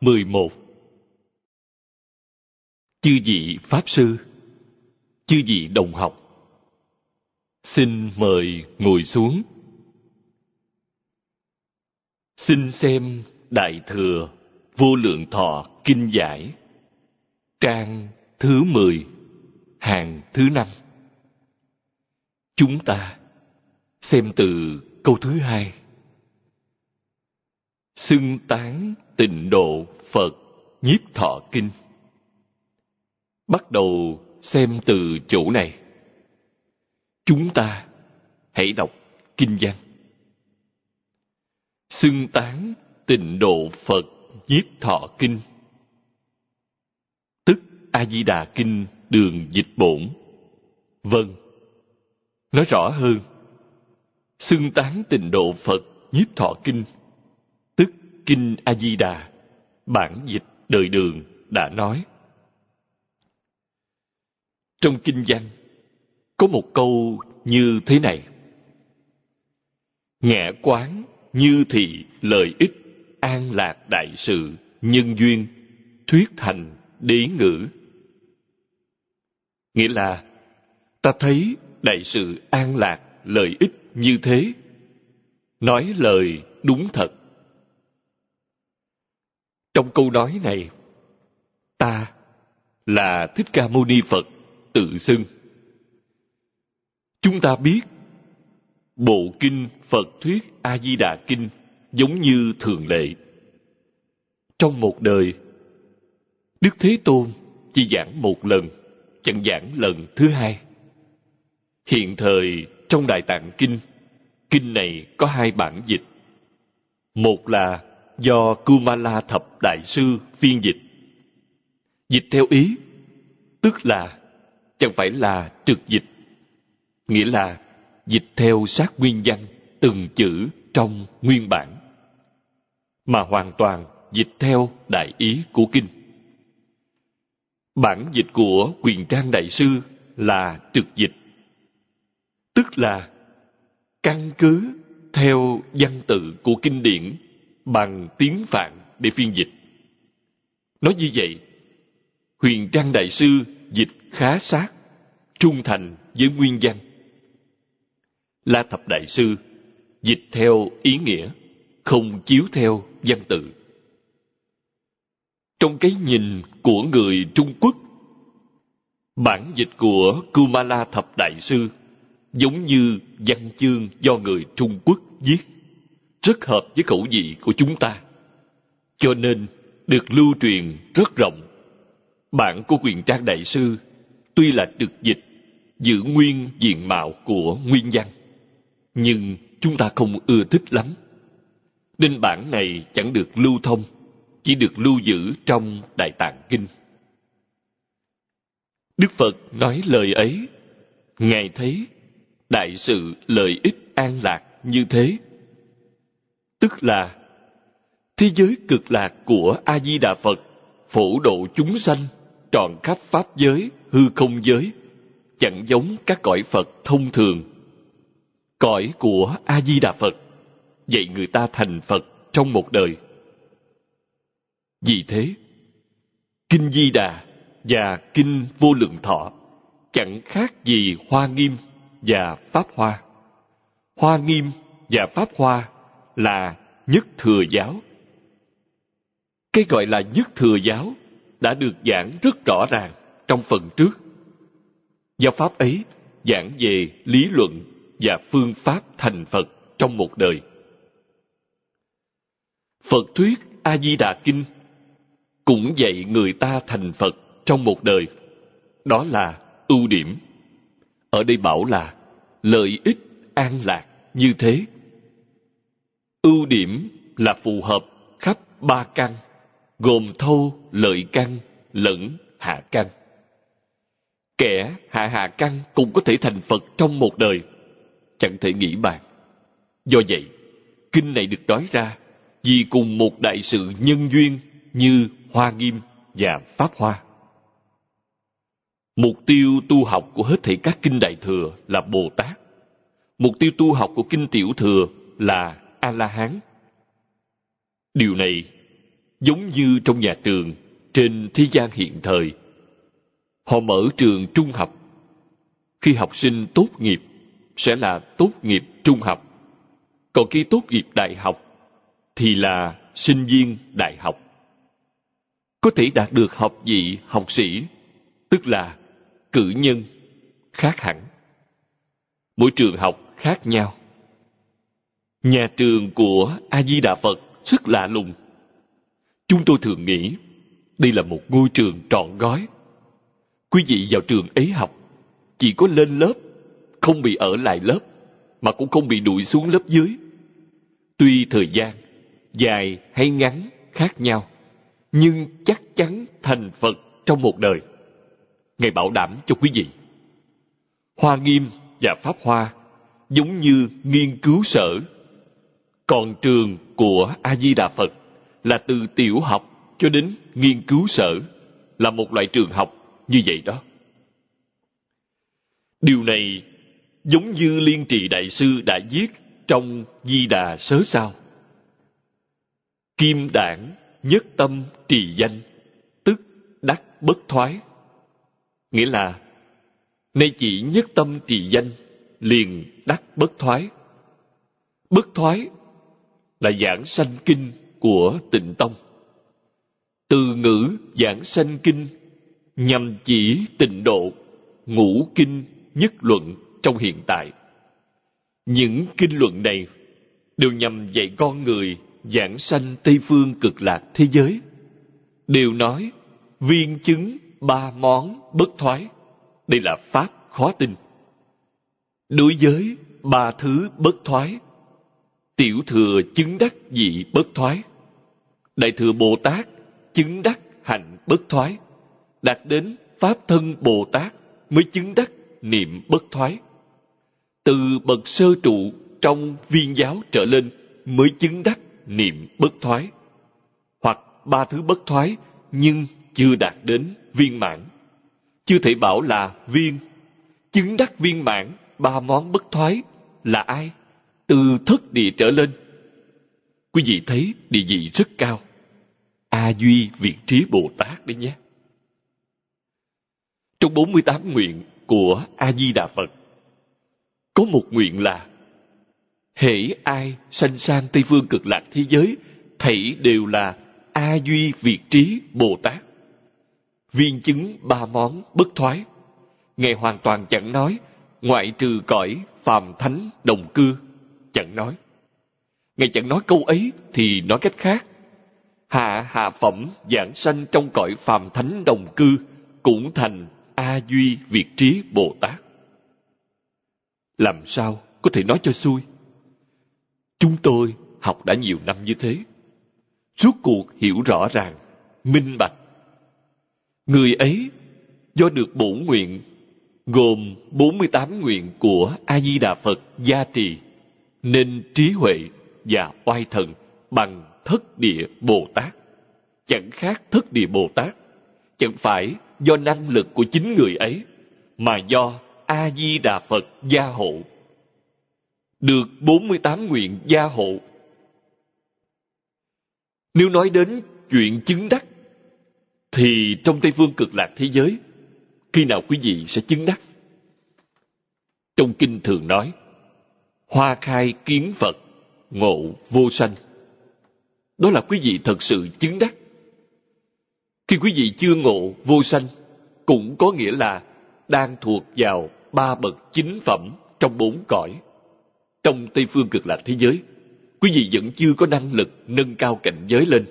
11 Chư vị Pháp Sư, Chư vị đồng học, Xin mời ngồi xuống. Xin xem Đại Thừa Vô Lượng Thọ Kinh Giải, Trang thứ 10 Hàng thứ 5 Chúng ta xem từ câu thứ hai xưng tán tịnh độ Phật Nhiếp Thọ Kinh. Bắt đầu xem từ chỗ này. Chúng ta hãy đọc kinh văn. Xưng tán tịnh độ Phật Nhiếp Thọ Kinh. Tức A-di-đà Kinh đường dịch bổn. Vâng. Nói rõ hơn. Xưng tán tịnh độ Phật Nhiếp Thọ Kinh Kinh A-di-đà, bản dịch đời đường đã nói. Trong kinh văn, có một câu như thế này. Ngã quán như thị lợi ích, an lạc đại sự, nhân duyên, thuyết thành, đế ngữ. Nghĩa là, ta thấy đại sự an lạc, lợi ích như thế. Nói lời đúng thật trong câu nói này, ta là Thích Ca Mâu Ni Phật tự xưng. Chúng ta biết bộ kinh Phật thuyết A Di Đà kinh giống như thường lệ. Trong một đời, Đức Thế Tôn chỉ giảng một lần, chẳng giảng lần thứ hai. Hiện thời trong Đại Tạng Kinh, kinh này có hai bản dịch. Một là do Kumala Thập Đại Sư phiên dịch. Dịch theo ý, tức là chẳng phải là trực dịch, nghĩa là dịch theo sát nguyên văn từng chữ trong nguyên bản, mà hoàn toàn dịch theo đại ý của kinh. Bản dịch của Quyền Trang Đại Sư là trực dịch, tức là căn cứ theo văn tự của kinh điển bằng tiếng Phạn để phiên dịch. Nói như vậy, Huyền Trang Đại Sư dịch khá sát, trung thành với nguyên văn. La Thập Đại Sư dịch theo ý nghĩa, không chiếu theo văn tự. Trong cái nhìn của người Trung Quốc, bản dịch của Kumala Thập Đại Sư giống như văn chương do người Trung Quốc viết rất hợp với khẩu vị của chúng ta. Cho nên, được lưu truyền rất rộng. Bản của quyền trang đại sư tuy là được dịch, giữ nguyên diện mạo của nguyên văn, nhưng chúng ta không ưa thích lắm. Nên bản này chẳng được lưu thông, chỉ được lưu giữ trong Đại Tạng Kinh. Đức Phật nói lời ấy, Ngài thấy đại sự lợi ích an lạc như thế tức là, thế giới cực lạc của a di đà phật, phổ độ chúng sanh, tròn khắp pháp giới, hư không giới, chẳng giống các cõi phật thông thường. Cõi của a di đà phật dạy người ta thành phật trong một đời. Vì thế, kinh di đà và kinh vô lượng thọ chẳng khác gì hoa nghiêm và pháp hoa. Hoa nghiêm và pháp hoa là nhất thừa giáo. Cái gọi là nhất thừa giáo đã được giảng rất rõ ràng trong phần trước. Giáo pháp ấy giảng về lý luận và phương pháp thành Phật trong một đời. Phật thuyết A Di Đà Kinh cũng dạy người ta thành Phật trong một đời. Đó là ưu điểm. Ở đây bảo là lợi ích an lạc như thế. Ưu điểm là phù hợp khắp ba căn, gồm thâu lợi căn lẫn hạ căn. Kẻ hạ hạ căn cũng có thể thành Phật trong một đời, chẳng thể nghĩ bàn. Do vậy, kinh này được nói ra vì cùng một đại sự nhân duyên như Hoa Nghiêm và Pháp Hoa. Mục tiêu tu học của hết thảy các kinh Đại Thừa là Bồ Tát. Mục tiêu tu học của kinh Tiểu Thừa là A-la-hán. Điều này giống như trong nhà trường trên thế gian hiện thời. Họ mở trường trung học. Khi học sinh tốt nghiệp sẽ là tốt nghiệp trung học. Còn khi tốt nghiệp đại học thì là sinh viên đại học. Có thể đạt được học vị học sĩ, tức là cử nhân, khác hẳn. Mỗi trường học khác nhau. Nhà trường của A-di-đà Phật rất lạ lùng. Chúng tôi thường nghĩ đây là một ngôi trường trọn gói. Quý vị vào trường ấy học, chỉ có lên lớp, không bị ở lại lớp, mà cũng không bị đuổi xuống lớp dưới. Tuy thời gian dài hay ngắn khác nhau, nhưng chắc chắn thành Phật trong một đời. Ngài bảo đảm cho quý vị. Hoa Nghiêm và Pháp Hoa giống như nghiên cứu sở. Còn trường của A-di-đà Phật là từ tiểu học cho đến nghiên cứu sở, là một loại trường học như vậy đó. Điều này giống như Liên Trì Đại Sư đã viết trong Di Đà Sớ Sao. Kim đảng nhất tâm trì danh, tức đắc bất thoái. Nghĩa là, nay chỉ nhất tâm trì danh, liền đắc bất thoái. Bất thoái là giảng sanh kinh của tịnh tông. Từ ngữ giảng sanh kinh nhằm chỉ tịnh độ, ngũ kinh nhất luận trong hiện tại. Những kinh luận này đều nhằm dạy con người giảng sanh Tây Phương cực lạc thế giới. Đều nói viên chứng ba món bất thoái. Đây là Pháp khó tin. Đối với ba thứ bất thoái, tiểu thừa chứng đắc dị bất thoái, đại thừa Bồ Tát chứng đắc hạnh bất thoái, đạt đến Pháp thân Bồ Tát mới chứng đắc niệm bất thoái. Từ bậc sơ trụ trong viên giáo trở lên mới chứng đắc niệm bất thoái. Hoặc ba thứ bất thoái nhưng chưa đạt đến viên mãn. Chưa thể bảo là viên. Chứng đắc viên mãn, ba món bất thoái là ai? Từ thất địa trở lên. Quý vị thấy địa vị rất cao. A Duy vị Trí Bồ Tát đấy nhé. Trong 48 nguyện của A-di-đà Phật, có một nguyện là hễ ai sanh sang Tây Phương cực lạc thế giới, thảy đều là A Duy Việt Trí Bồ Tát. Viên chứng ba món bất thoái. Ngài hoàn toàn chẳng nói, ngoại trừ cõi phàm thánh đồng cư, chẳng nói. Ngài chẳng nói câu ấy thì nói cách khác. Hạ hạ phẩm giảng sanh trong cõi phàm thánh đồng cư cũng thành A Duy Việt Trí Bồ Tát. Làm sao có thể nói cho xuôi? Chúng tôi học đã nhiều năm như thế. suốt cuộc hiểu rõ ràng, minh bạch. Người ấy do được bổ nguyện gồm 48 nguyện của A-di-đà Phật gia trì nên trí huệ và oai thần bằng thất địa Bồ Tát. Chẳng khác thất địa Bồ Tát, chẳng phải do năng lực của chính người ấy, mà do A-di-đà Phật gia hộ được 48 nguyện gia hộ. Nếu nói đến chuyện chứng đắc, thì trong Tây Phương cực lạc thế giới, khi nào quý vị sẽ chứng đắc? Trong kinh thường nói, hoa khai kiến Phật, ngộ vô sanh. Đó là quý vị thật sự chứng đắc. Khi quý vị chưa ngộ vô sanh, cũng có nghĩa là đang thuộc vào ba bậc chính phẩm trong bốn cõi trong Tây Phương cực lạc thế giới, quý vị vẫn chưa có năng lực nâng cao cảnh giới lên.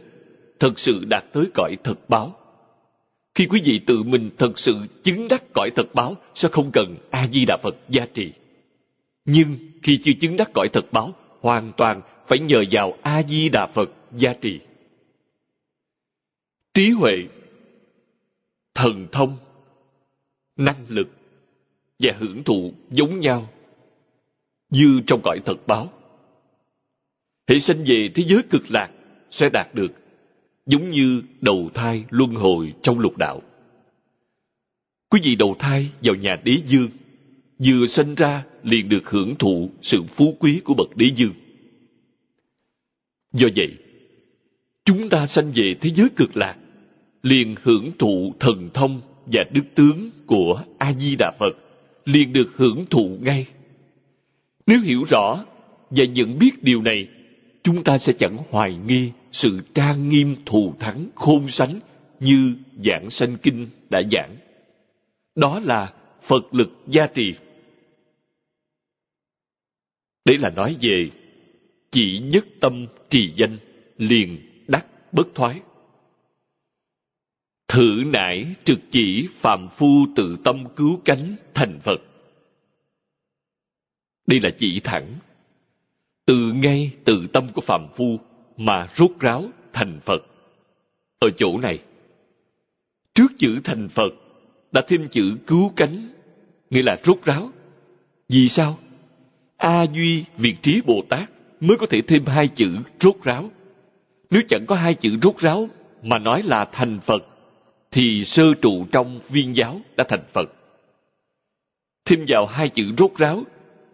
thật sự đạt tới cõi thật báo. Khi quý vị tự mình thật sự chứng đắc cõi thật báo, sẽ không cần A-di-đà Phật gia trì. Nhưng khi chưa chứng đắc cõi thật báo, hoàn toàn phải nhờ vào A-di-đà Phật gia trì. Trí huệ, thần thông, năng lực và hưởng thụ giống nhau như trong cõi thật báo. Hệ sinh về thế giới cực lạc sẽ đạt được giống như đầu thai luân hồi trong lục đạo. Quý vị đầu thai vào nhà đế dương, vừa sinh ra liền được hưởng thụ sự phú quý của bậc đế dương. Do vậy, chúng ta sanh về thế giới cực lạc, liền hưởng thụ thần thông và đức tướng của A Di Đà Phật, liền được hưởng thụ ngay. Nếu hiểu rõ và nhận biết điều này, chúng ta sẽ chẳng hoài nghi sự trang nghiêm thù thắng khôn sánh như giảng sanh kinh đã giảng. Đó là Phật lực gia trì. Đấy là nói về chỉ nhất tâm trì danh liền đắc bất thoái. Thử nải trực chỉ phàm phu tự tâm cứu cánh thành Phật. Đây là chỉ thẳng. Từ ngay từ tâm của phàm phu mà rốt ráo thành Phật. Ở chỗ này, trước chữ thành Phật đã thêm chữ cứu cánh, nghĩa là rốt ráo. Vì sao? A Duy Việt Trí Bồ Tát mới có thể thêm hai chữ rốt ráo. Nếu chẳng có hai chữ rốt ráo mà nói là thành Phật, thì sơ trụ trong viên giáo đã thành Phật. Thêm vào hai chữ rốt ráo,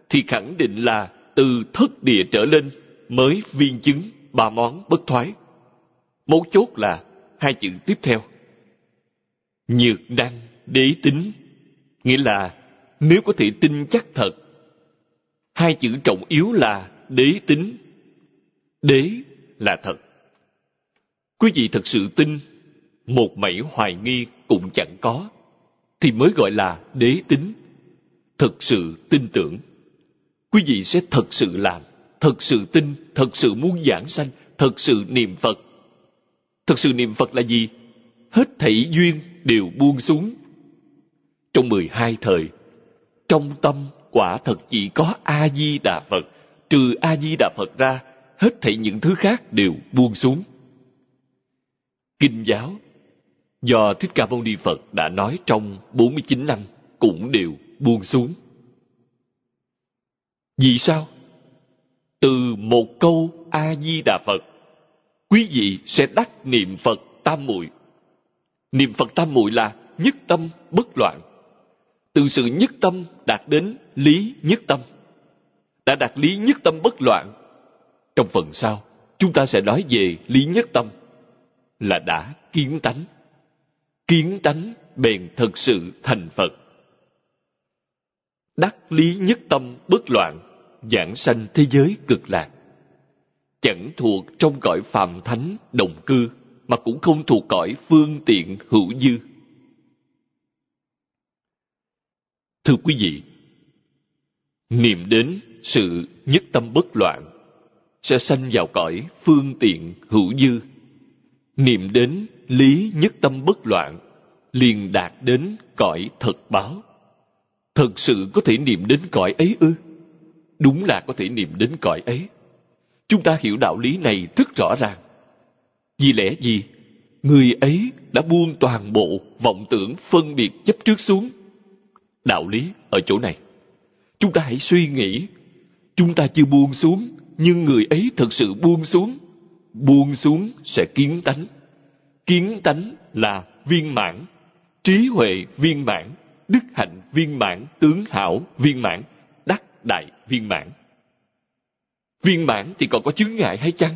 thì khẳng định là từ thất địa trở lên mới viên chứng ba món bất thoái. Mấu chốt là hai chữ tiếp theo. Nhược đăng đế tính, nghĩa là nếu có thể tin chắc thật. Hai chữ trọng yếu là đế tính. Đế là thật. Quý vị thật sự tin, một mảy hoài nghi cũng chẳng có, thì mới gọi là đế tính. Thật sự tin tưởng. Quý vị sẽ thật sự làm thật sự tin, thật sự muốn giảng sanh, thật sự niệm Phật. Thật sự niệm Phật là gì? Hết thảy duyên đều buông xuống. Trong mười hai thời, trong tâm quả thật chỉ có A-di-đà Phật. Trừ A-di-đà Phật ra, hết thảy những thứ khác đều buông xuống. Kinh giáo do Thích Ca Mâu Ni Phật đã nói trong 49 năm cũng đều buông xuống. Vì sao? từ một câu a di đà phật quý vị sẽ đắc niệm phật tam muội niệm phật tam muội là nhất tâm bất loạn từ sự nhất tâm đạt đến lý nhất tâm. Đã đạt lý nhất tâm bất loạn, trong phần sau, chúng ta sẽ nói về lý nhất tâm là đã kiến tánh. Kiến tánh bền thật sự thành phật. Đắc lý nhất tâm bất loạn, giảng sanh thế giới cực lạc. Chẳng thuộc trong cõi phàm thánh đồng cư, mà cũng không thuộc cõi phương tiện hữu dư. Thưa quý vị, niệm đến sự nhất tâm bất loạn sẽ sanh vào cõi phương tiện hữu dư niệm đến lý nhất tâm bất loạn liền đạt đến cõi thật báo thật sự có thể niệm đến cõi ấy ư đúng là có thể niệm đến cõi ấy. Chúng ta hiểu đạo lý này rất rõ ràng. Vì lẽ gì? Người ấy đã buông toàn bộ vọng tưởng phân biệt chấp trước xuống. Đạo lý ở chỗ này. Chúng ta hãy suy nghĩ. Chúng ta chưa buông xuống, nhưng người ấy thật sự buông xuống. Buông xuống sẽ kiến tánh. Kiến tánh là viên mãn, trí huệ viên mãn, đức hạnh viên mãn, tướng hảo viên mãn, đắc đại viên mãn. Viên mãn thì còn có chướng ngại hay chăng?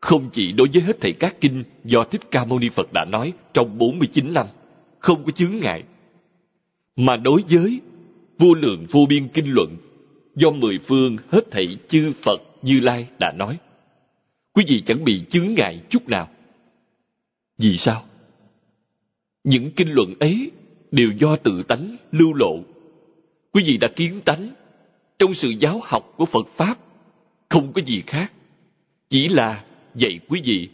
Không chỉ đối với hết thảy các kinh do Thích Ca Mâu Ni Phật đã nói trong 49 năm, không có chướng ngại. Mà đối với vô lượng vô biên kinh luận do mười phương hết thảy chư Phật Như Lai đã nói. Quý vị chẳng bị chướng ngại chút nào. Vì sao? Những kinh luận ấy đều do tự tánh lưu lộ. Quý vị đã kiến tánh trong sự giáo học của Phật Pháp không có gì khác. Chỉ là dạy quý vị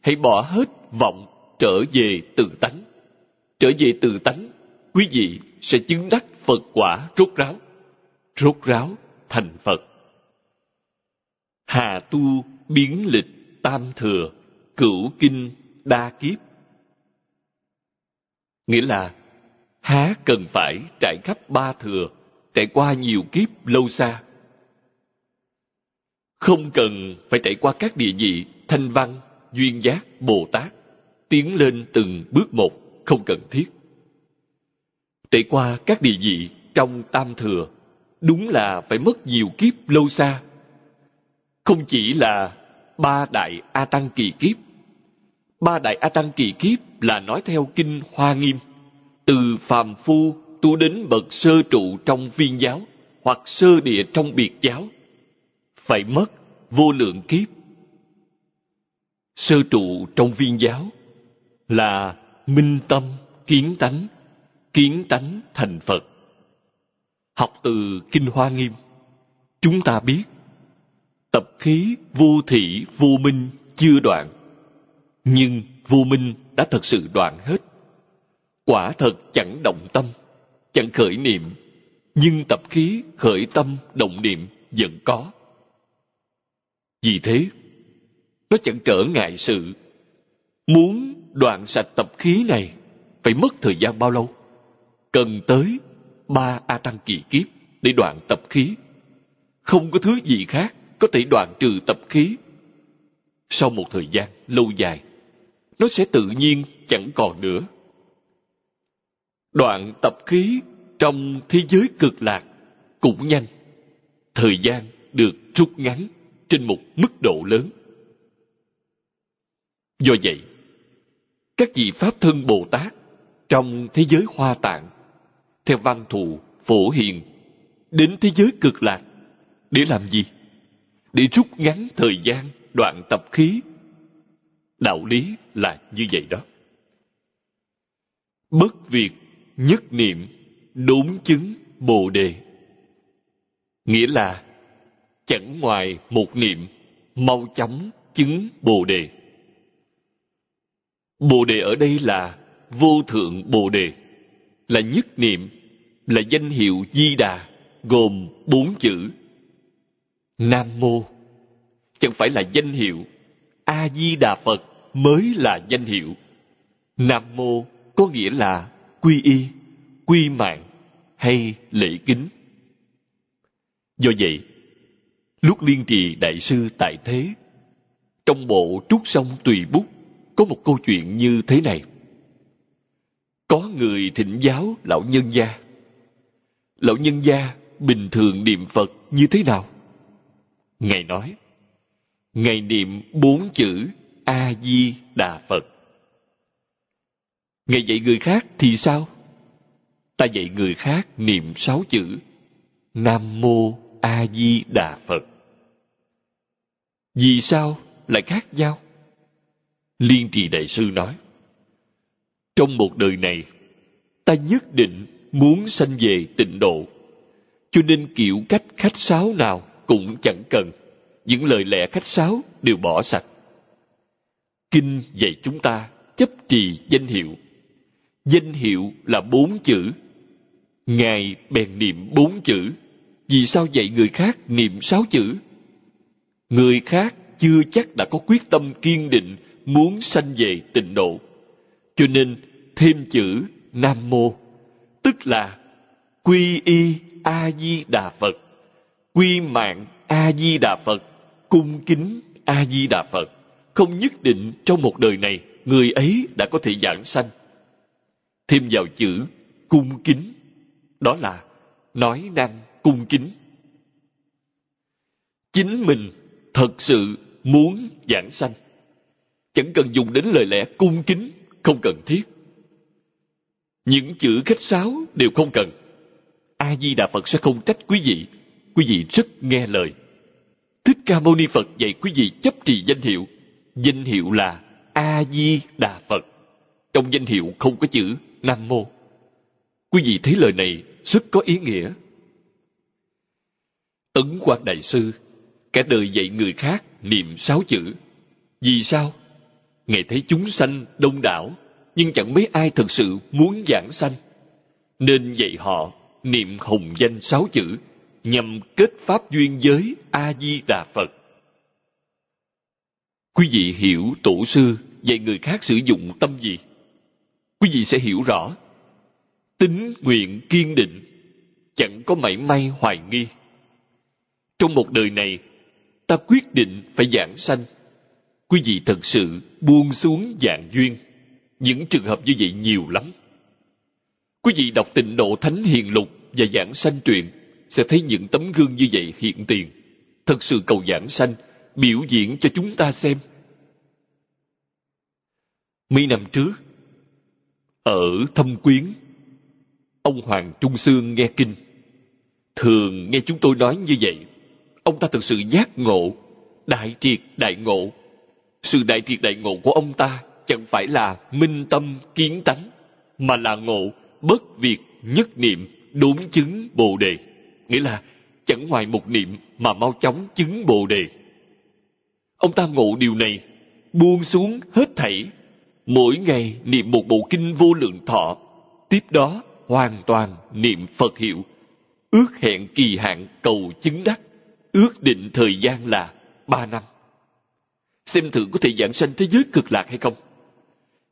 hãy bỏ hết vọng trở về tự tánh. Trở về tự tánh, quý vị sẽ chứng đắc Phật quả rốt ráo. Rốt ráo thành Phật. Hà tu biến lịch tam thừa, cửu kinh đa kiếp. Nghĩa là há cần phải trải khắp ba thừa, trải qua nhiều kiếp lâu xa. Không cần phải trải qua các địa vị thanh văn, duyên giác, Bồ Tát, tiến lên từng bước một, không cần thiết. Trải qua các địa vị trong tam thừa, đúng là phải mất nhiều kiếp lâu xa. Không chỉ là ba đại A Tăng kỳ kiếp. Ba đại A Tăng kỳ kiếp là nói theo kinh Hoa Nghiêm, từ phàm phu tu đến bậc sơ trụ trong viên giáo hoặc sơ địa trong biệt giáo, phải mất vô lượng kiếp. Sơ trụ trong viên giáo là minh tâm, kiến tánh, kiến tánh thành Phật. Học từ Kinh Hoa Nghiêm, chúng ta biết tập khí vô thị vô minh chưa đoạn, nhưng vô minh đã thật sự đoạn hết. Quả thật chẳng động tâm, chẳng khởi niệm, nhưng tập khí khởi tâm động niệm vẫn có. Vì thế, nó chẳng trở ngại sự. Muốn đoạn sạch tập khí này, phải mất thời gian bao lâu? Cần tới ba A Tăng kỳ kiếp để đoạn tập khí. Không có thứ gì khác có thể đoạn trừ tập khí. Sau một thời gian lâu dài, nó sẽ tự nhiên chẳng còn nữa. Đoạn tập khí trong thế giới cực lạc cũng nhanh. Thời gian được rút ngắn trên một mức độ lớn. Do vậy, các vị Pháp thân Bồ Tát trong thế giới hoa tạng, theo văn thù, phổ hiền, đến thế giới cực lạc, để làm gì? Để rút ngắn thời gian đoạn tập khí. Đạo lý là như vậy đó. Bất việc nhất niệm đốn chứng bồ đề nghĩa là chẳng ngoài một niệm mau chóng chứng bồ đề bồ đề ở đây là vô thượng bồ đề là nhất niệm là danh hiệu di đà, gồm bốn chữ. Nam mô. Chẳng phải là danh hiệu. A di đà phật mới là danh hiệu. Nam mô có nghĩa là quy y, quy mạng hay lễ kính. Do vậy, lúc liên trì đại sư tại thế, trong bộ trúc sông tùy bút có một câu chuyện như thế này. Có người thịnh giáo lão nhân gia lão nhân gia bình thường niệm phật như thế nào? Ngài nói, ngài niệm bốn chữ a di đà phật. Ngài dạy người khác thì sao? Ta dạy người khác niệm sáu chữ nam mô a di đà phật. Vì sao lại khác nhau? Liên trì đại sư nói, trong một đời này, ta nhất định muốn sanh về tịnh độ. Cho nên kiểu cách khách sáo nào cũng chẳng cần. Những lời lẽ khách sáo đều bỏ sạch. Kinh dạy chúng ta chấp trì danh hiệu. Danh hiệu là bốn chữ. Ngài bèn niệm bốn chữ. Vì sao dạy người khác niệm sáu chữ? Người khác chưa chắc đã có quyết tâm kiên định muốn sanh về tịnh độ. Cho nên thêm chữ nam mô tức là quy y a di đà phật, quy mạng a di đà phật, cung kính a di đà phật. Không nhất định trong một đời này người ấy đã có thể giảng sanh. Thêm vào chữ cung kính, đó là nói năng cung kính. Chính mình thật sự muốn giảng sanh. Chẳng cần dùng đến lời lẽ cung kính, không cần thiết những chữ khách sáo đều không cần. A di đà phật sẽ không trách quý vị. Quý vị rất nghe lời. Thích ca mâu ni phật dạy quý vị chấp trì danh hiệu. Danh hiệu là a di đà phật. Trong danh hiệu không có chữ nam mô quý vị thấy lời này rất có ý nghĩa. Ấn quan đại sư cả đời dạy người khác niệm sáu chữ. Vì sao? Ngài thấy chúng sanh đông đảo, nhưng chẳng mấy ai thật sự muốn giảng sanh. Nên dạy họ niệm hùng danh sáu chữ nhằm kết pháp duyên giới A-di-đà Phật. Quý vị hiểu tổ sư dạy người khác sử dụng tâm gì? Quý vị sẽ hiểu rõ. Tính nguyện kiên định, chẳng có mảy may hoài nghi. Trong một đời này, ta quyết định phải giảng sanh. Quý vị thật sự buông xuống dạng duyên. Những trường hợp như vậy nhiều lắm. Quý vị đọc tịnh độ thánh hiền lục và giảng sanh truyện sẽ thấy những tấm gương như vậy hiện tiền. Thật sự cầu giảng sanh, biểu diễn cho chúng ta xem. Mấy năm trước, ở Thâm Quyến, ông Hoàng Trung Sương nghe kinh. Thường nghe chúng tôi nói như vậy, ông ta thực sự giác ngộ, đại triệt đại ngộ. Sự đại triệt đại ngộ của ông ta chẳng phải là minh tâm kiến tánh, mà là ngộ bất việt nhất niệm đốn chứng bồ đề. Nghĩa là chẳng ngoài một niệm mà mau chóng chứng bồ đề. Ông ta ngộ điều này, buông xuống hết thảy mỗi ngày niệm một bộ kinh vô lượng thọ, tiếp đó hoàn toàn niệm Phật hiệu, ước hẹn kỳ hạn cầu chứng đắc, ước định thời gian là ba năm. Xem thử có thể giảng sanh thế giới cực lạc hay không?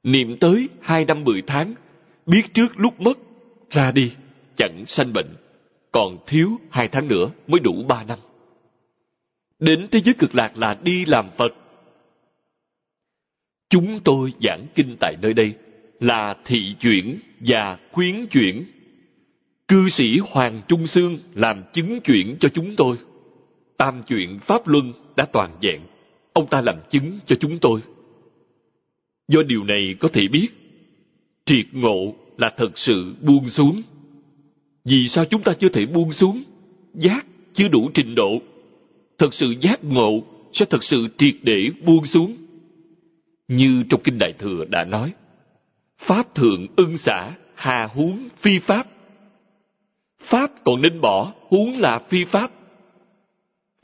Niệm tới hai năm mười tháng, biết trước lúc mất, ra đi, chẳng sanh bệnh, còn thiếu hai tháng nữa mới đủ ba năm. Đến thế giới cực lạc là đi làm Phật, Chúng tôi giảng kinh tại nơi đây là thị chuyển và khuyến chuyển. Cư sĩ Hoàng Trung Sương làm chứng chuyển cho chúng tôi. Tam chuyện Pháp Luân đã toàn vẹn. Ông ta làm chứng cho chúng tôi. Do điều này có thể biết, triệt ngộ là thật sự buông xuống. Vì sao chúng ta chưa thể buông xuống? Giác chưa đủ trình độ. Thật sự giác ngộ sẽ thật sự triệt để buông xuống như trong Kinh Đại Thừa đã nói, Pháp thượng ưng xả, hà huống phi pháp. Pháp còn nên bỏ, huống là phi pháp.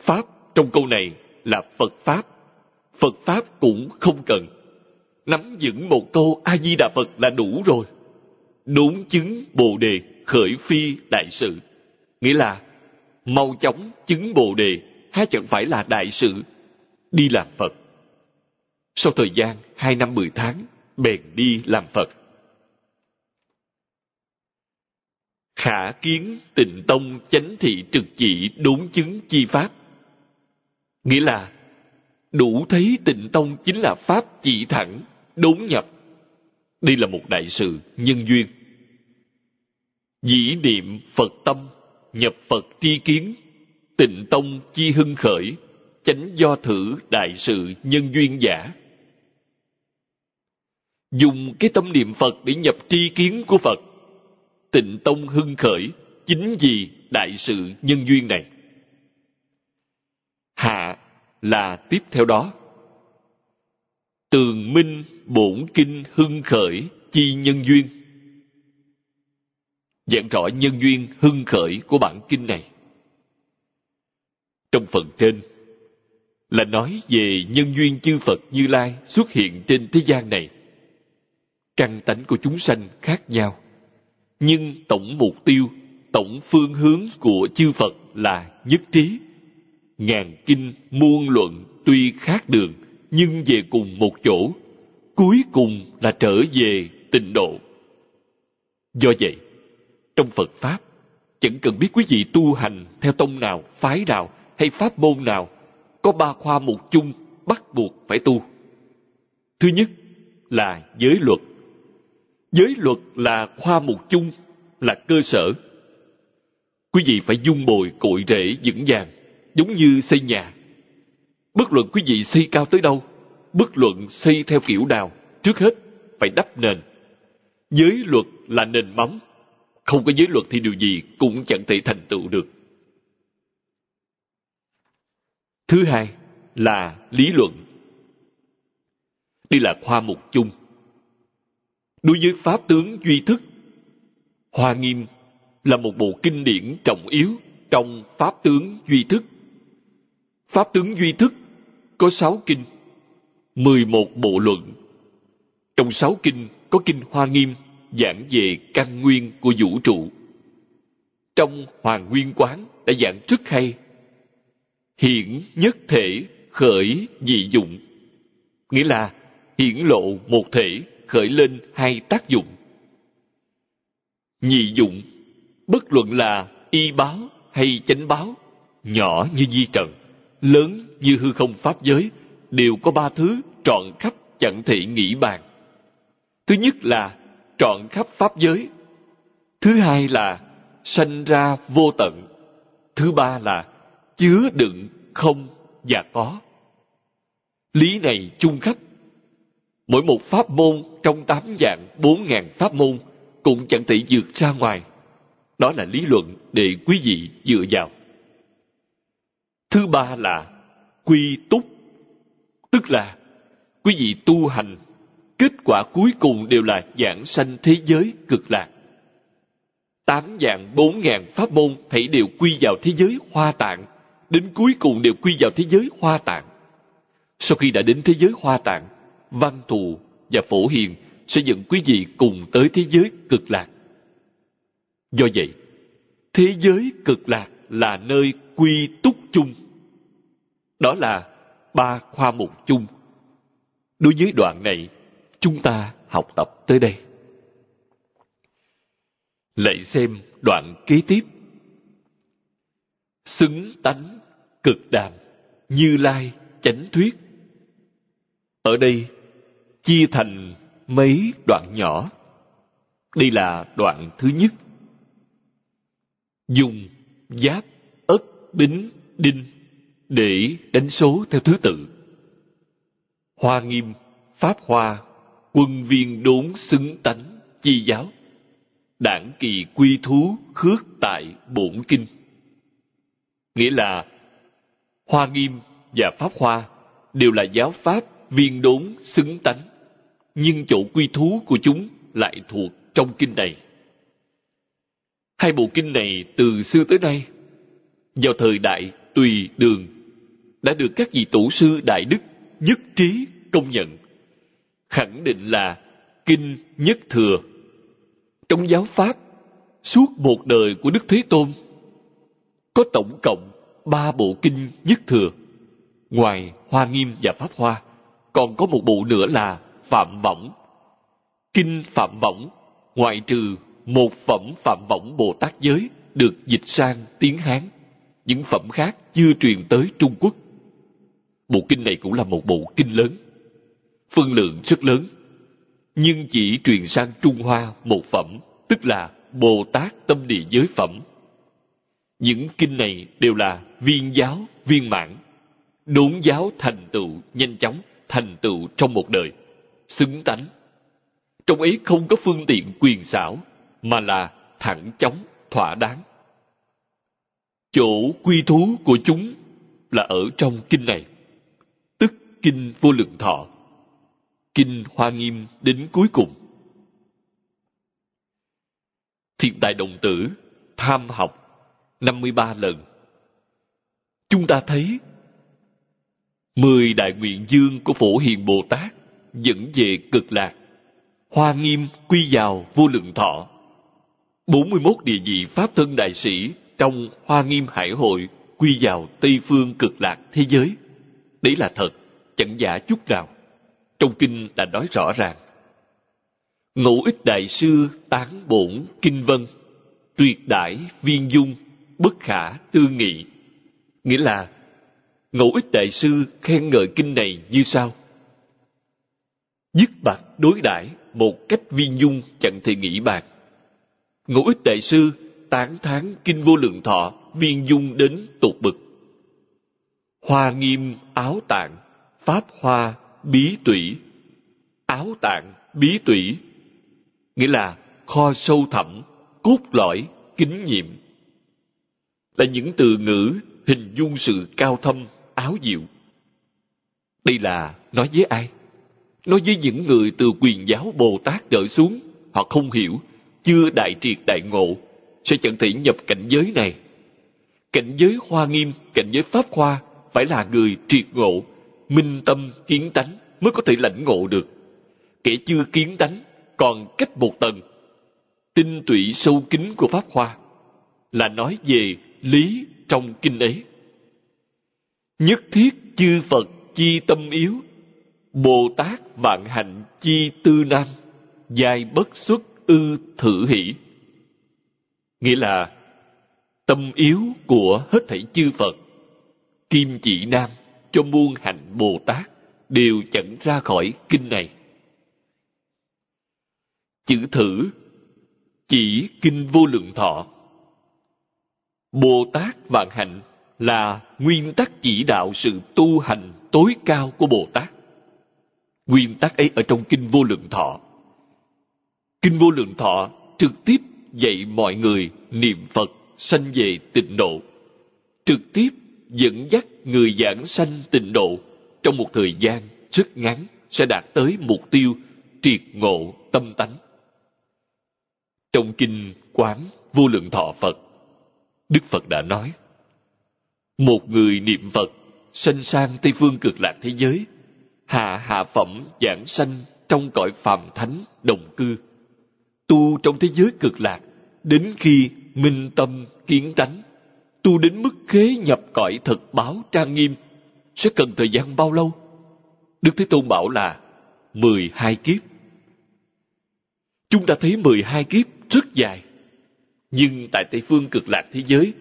Pháp trong câu này là Phật Pháp. Phật Pháp cũng không cần. Nắm vững một câu A-di-đà Phật là đủ rồi. Đốn chứng Bồ Đề khởi phi đại sự. Nghĩa là mau chóng chứng Bồ Đề hay chẳng phải là đại sự đi làm Phật. Sau thời gian hai năm mười tháng, bèn đi làm Phật. Khả kiến tịnh tông chánh thị trực chỉ đốn chứng chi pháp. Nghĩa là đủ thấy tịnh tông chính là pháp chỉ thẳng, đốn nhập. Đây là một đại sự nhân duyên. Dĩ niệm Phật tâm, nhập Phật tri kiến, tịnh tông chi hưng khởi, chánh do thử đại sự nhân duyên giả dùng cái tâm niệm Phật để nhập tri kiến của Phật. Tịnh Tông hưng khởi chính vì đại sự nhân duyên này. Hạ là tiếp theo đó. Tường minh bổn kinh hưng khởi, chi nhân duyên. Giảng rõ nhân duyên hưng khởi của bản kinh này. Trong phần trên, là nói về nhân duyên chư Phật Như Lai xuất hiện trên thế gian này căn tánh của chúng sanh khác nhau, nhưng tổng mục tiêu, tổng phương hướng của chư phật là nhất trí ngàn kinh muôn luận tuy khác đường nhưng về cùng một chỗ cuối cùng là trở về tịnh độ do vậy trong phật pháp chẳng cần biết quý vị tu hành theo tông nào phái nào hay pháp môn nào có ba khoa một chung bắt buộc phải tu thứ nhất là giới luật Giới luật là khoa mục chung, là cơ sở. Quý vị phải dung bồi cội rễ vững vàng, giống như xây nhà. Bất luận quý vị xây cao tới đâu, bất luận xây theo kiểu nào, trước hết phải đắp nền. Giới luật là nền móng. Không có giới luật thì điều gì cũng chẳng thể thành tựu được. Thứ hai là lý luận. Đây là khoa mục chung Đối với Pháp tướng Duy Thức, Hoa Nghiêm là một bộ kinh điển trọng yếu trong Pháp tướng Duy Thức. Pháp tướng Duy Thức có sáu kinh, mười một bộ luận Trong sáu kinh có kinh Hoa Nghiêm giảng về căn nguyên của vũ trụ. Trong Hoàng Nguyên Quán đã giảng rất hay. Hiển nhất thể khởi dị dụng. Nghĩa là hiển lộ một thể khởi lên hai tác dụng. Nhị dụng, bất luận là y báo hay chánh báo, nhỏ như di trần, lớn như hư không pháp giới, đều có ba thứ trọn khắp chẳng thể nghĩ bàn. Thứ nhất là trọn khắp pháp giới. Thứ hai là sanh ra vô tận. Thứ ba là chứa đựng không và có. Lý này chung khắp. Mỗi một pháp môn trong tám dạng bốn ngàn pháp môn cũng chẳng thể vượt ra ngoài. Đó là lý luận để quý vị dựa vào. Thứ ba là quy túc, tức là quý vị tu hành, kết quả cuối cùng đều là giảng sanh thế giới cực lạc. Tám dạng bốn ngàn pháp môn thảy đều quy vào thế giới hoa tạng, đến cuối cùng đều quy vào thế giới hoa tạng. Sau khi đã đến thế giới hoa tạng, văn thù và phổ hiền sẽ dẫn quý vị cùng tới thế giới cực lạc. Do vậy, thế giới cực lạc là nơi quy túc chung. Đó là ba khoa mục chung. Đối với đoạn này, chúng ta học tập tới đây. Lại xem đoạn kế tiếp. Xứng tánh, cực đàm, như lai, chánh thuyết. Ở đây, chia thành mấy đoạn nhỏ. Đây là đoạn thứ nhất. Dùng giáp, ất, bính, đinh để đánh số theo thứ tự. Hoa nghiêm, pháp hoa, quân viên đốn xứng tánh, chi giáo. Đảng kỳ quy thú khước tại bổn kinh. Nghĩa là Hoa nghiêm và pháp hoa đều là giáo pháp viên đốn xứng tánh nhưng chỗ quy thú của chúng lại thuộc trong kinh này. Hai bộ kinh này từ xưa tới nay, vào thời đại tùy đường, đã được các vị tổ sư đại đức nhất trí công nhận, khẳng định là kinh nhất thừa. Trong giáo pháp, suốt một đời của Đức Thế Tôn, có tổng cộng ba bộ kinh nhất thừa. Ngoài Hoa Nghiêm và Pháp Hoa, còn có một bộ nữa là Phạm Võng. Kinh Phạm Võng, ngoại trừ một phẩm Phạm Võng Bồ Tát Giới được dịch sang tiếng Hán, những phẩm khác chưa truyền tới Trung Quốc. Bộ kinh này cũng là một bộ kinh lớn, phân lượng rất lớn, nhưng chỉ truyền sang Trung Hoa một phẩm, tức là Bồ Tát Tâm Địa Giới Phẩm. Những kinh này đều là viên giáo, viên mãn, đốn giáo thành tựu nhanh chóng, thành tựu trong một đời xứng tánh. Trong ấy không có phương tiện quyền xảo, mà là thẳng chóng, thỏa đáng. Chỗ quy thú của chúng là ở trong kinh này, kinh vô lượng thọ, kinh hoa nghiêm đến cuối cùng. Thiện đại đồng tử, tham học, 53 lần. Chúng ta thấy mười đại nguyện dương của Phổ Hiền Bồ Tát dẫn về cực lạc. Hoa nghiêm quy vào vô lượng thọ. 41 địa vị Pháp thân đại sĩ trong Hoa nghiêm hải hội quy vào Tây phương cực lạc thế giới. Đấy là thật, chẳng giả chút nào. Trong kinh đã nói rõ ràng. Ngũ ích đại sư tán bổn kinh vân, tuyệt đại viên dung, bất khả tư nghị. Nghĩa là, ngũ ích đại sư khen ngợi kinh này như sau dứt bạc đối đãi một cách viên dung chẳng thể nghĩ bàn ngũ ích đại sư tán thán kinh vô lượng thọ viên dung đến tột bực hoa nghiêm áo tạng pháp hoa bí tủy áo tạng bí tủy nghĩa là kho sâu thẳm cốt lõi kính nhiệm. Là những từ ngữ hình dung sự cao thâm áo diệu đây là nói với ai? Nói với những người từ quyền giáo Bồ Tát trở xuống, họ không hiểu, chưa đại triệt đại ngộ, sẽ chẳng thể nhập cảnh giới này. Cảnh giới hoa nghiêm, cảnh giới pháp hoa, phải là người triệt ngộ, minh tâm kiến tánh mới có thể lãnh ngộ được. kẻ chưa kiến tánh còn cách một tầng. Tinh tụy sâu kín của pháp hoa là nói về lý trong kinh ấy. Nhất thiết chư phật chi tâm yếu, bồ tát vạn hạnh chi tư nam, dài bất xuất ư thử hỷ. Nghĩa là tâm yếu của hết thảy chư phật, kim chỉ nam cho muôn hạnh bồ tát đều chẳng ra khỏi kinh này. Chữ thử chỉ kinh vô lượng thọ. Bồ tát vạn hạnh là nguyên tắc chỉ đạo sự tu hành tối cao của bồ tát. Nguyên tắc ấy ở trong kinh vô lượng thọ. Kinh vô lượng thọ trực tiếp dạy mọi người niệm phật sanh về tịnh độ. Trực tiếp dẫn dắt người giảng sanh tịnh độ trong một thời gian rất ngắn sẽ đạt tới mục tiêu triệt ngộ tâm tánh. Trong kinh quán vô lượng thọ phật, đức phật đã nói, một người niệm phật sanh sang tây phương cực lạc thế giới, hạ hạ phẩm giảng sanh trong cõi phàm thánh đồng cư, tu trong thế giới cực lạc đến khi minh tâm kiến tánh tu đến mức khế nhập cõi thật báo trang nghiêm, sẽ cần thời gian bao lâu? Đức thế tôn bảo là mười hai kiếp. Chúng ta thấy mười hai kiếp rất dài, nhưng tại tây phương cực lạc thế giới,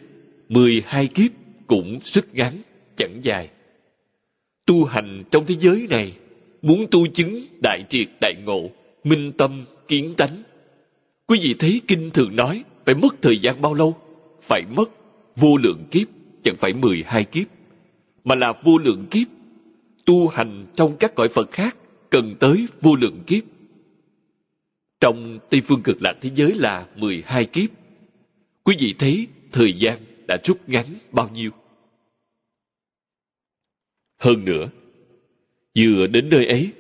mười hai kiếp cũng rất ngắn, chẳng dài. Tu hành trong thế giới này, muốn tu chứng đại triệt đại ngộ, minh tâm kiến tánh. Quý vị thấy kinh thường nói phải mất thời gian bao lâu? Phải mất vô lượng kiếp, chẳng phải mười hai kiếp, mà là vô lượng kiếp. Tu hành trong các cõi phật khác cần tới vô lượng kiếp. Trong tây phương cực lạc thế giới là mười hai kiếp. Quý vị thấy thời gian đã rút ngắn bao nhiêu? Hơn nữa, vừa đến nơi ấy,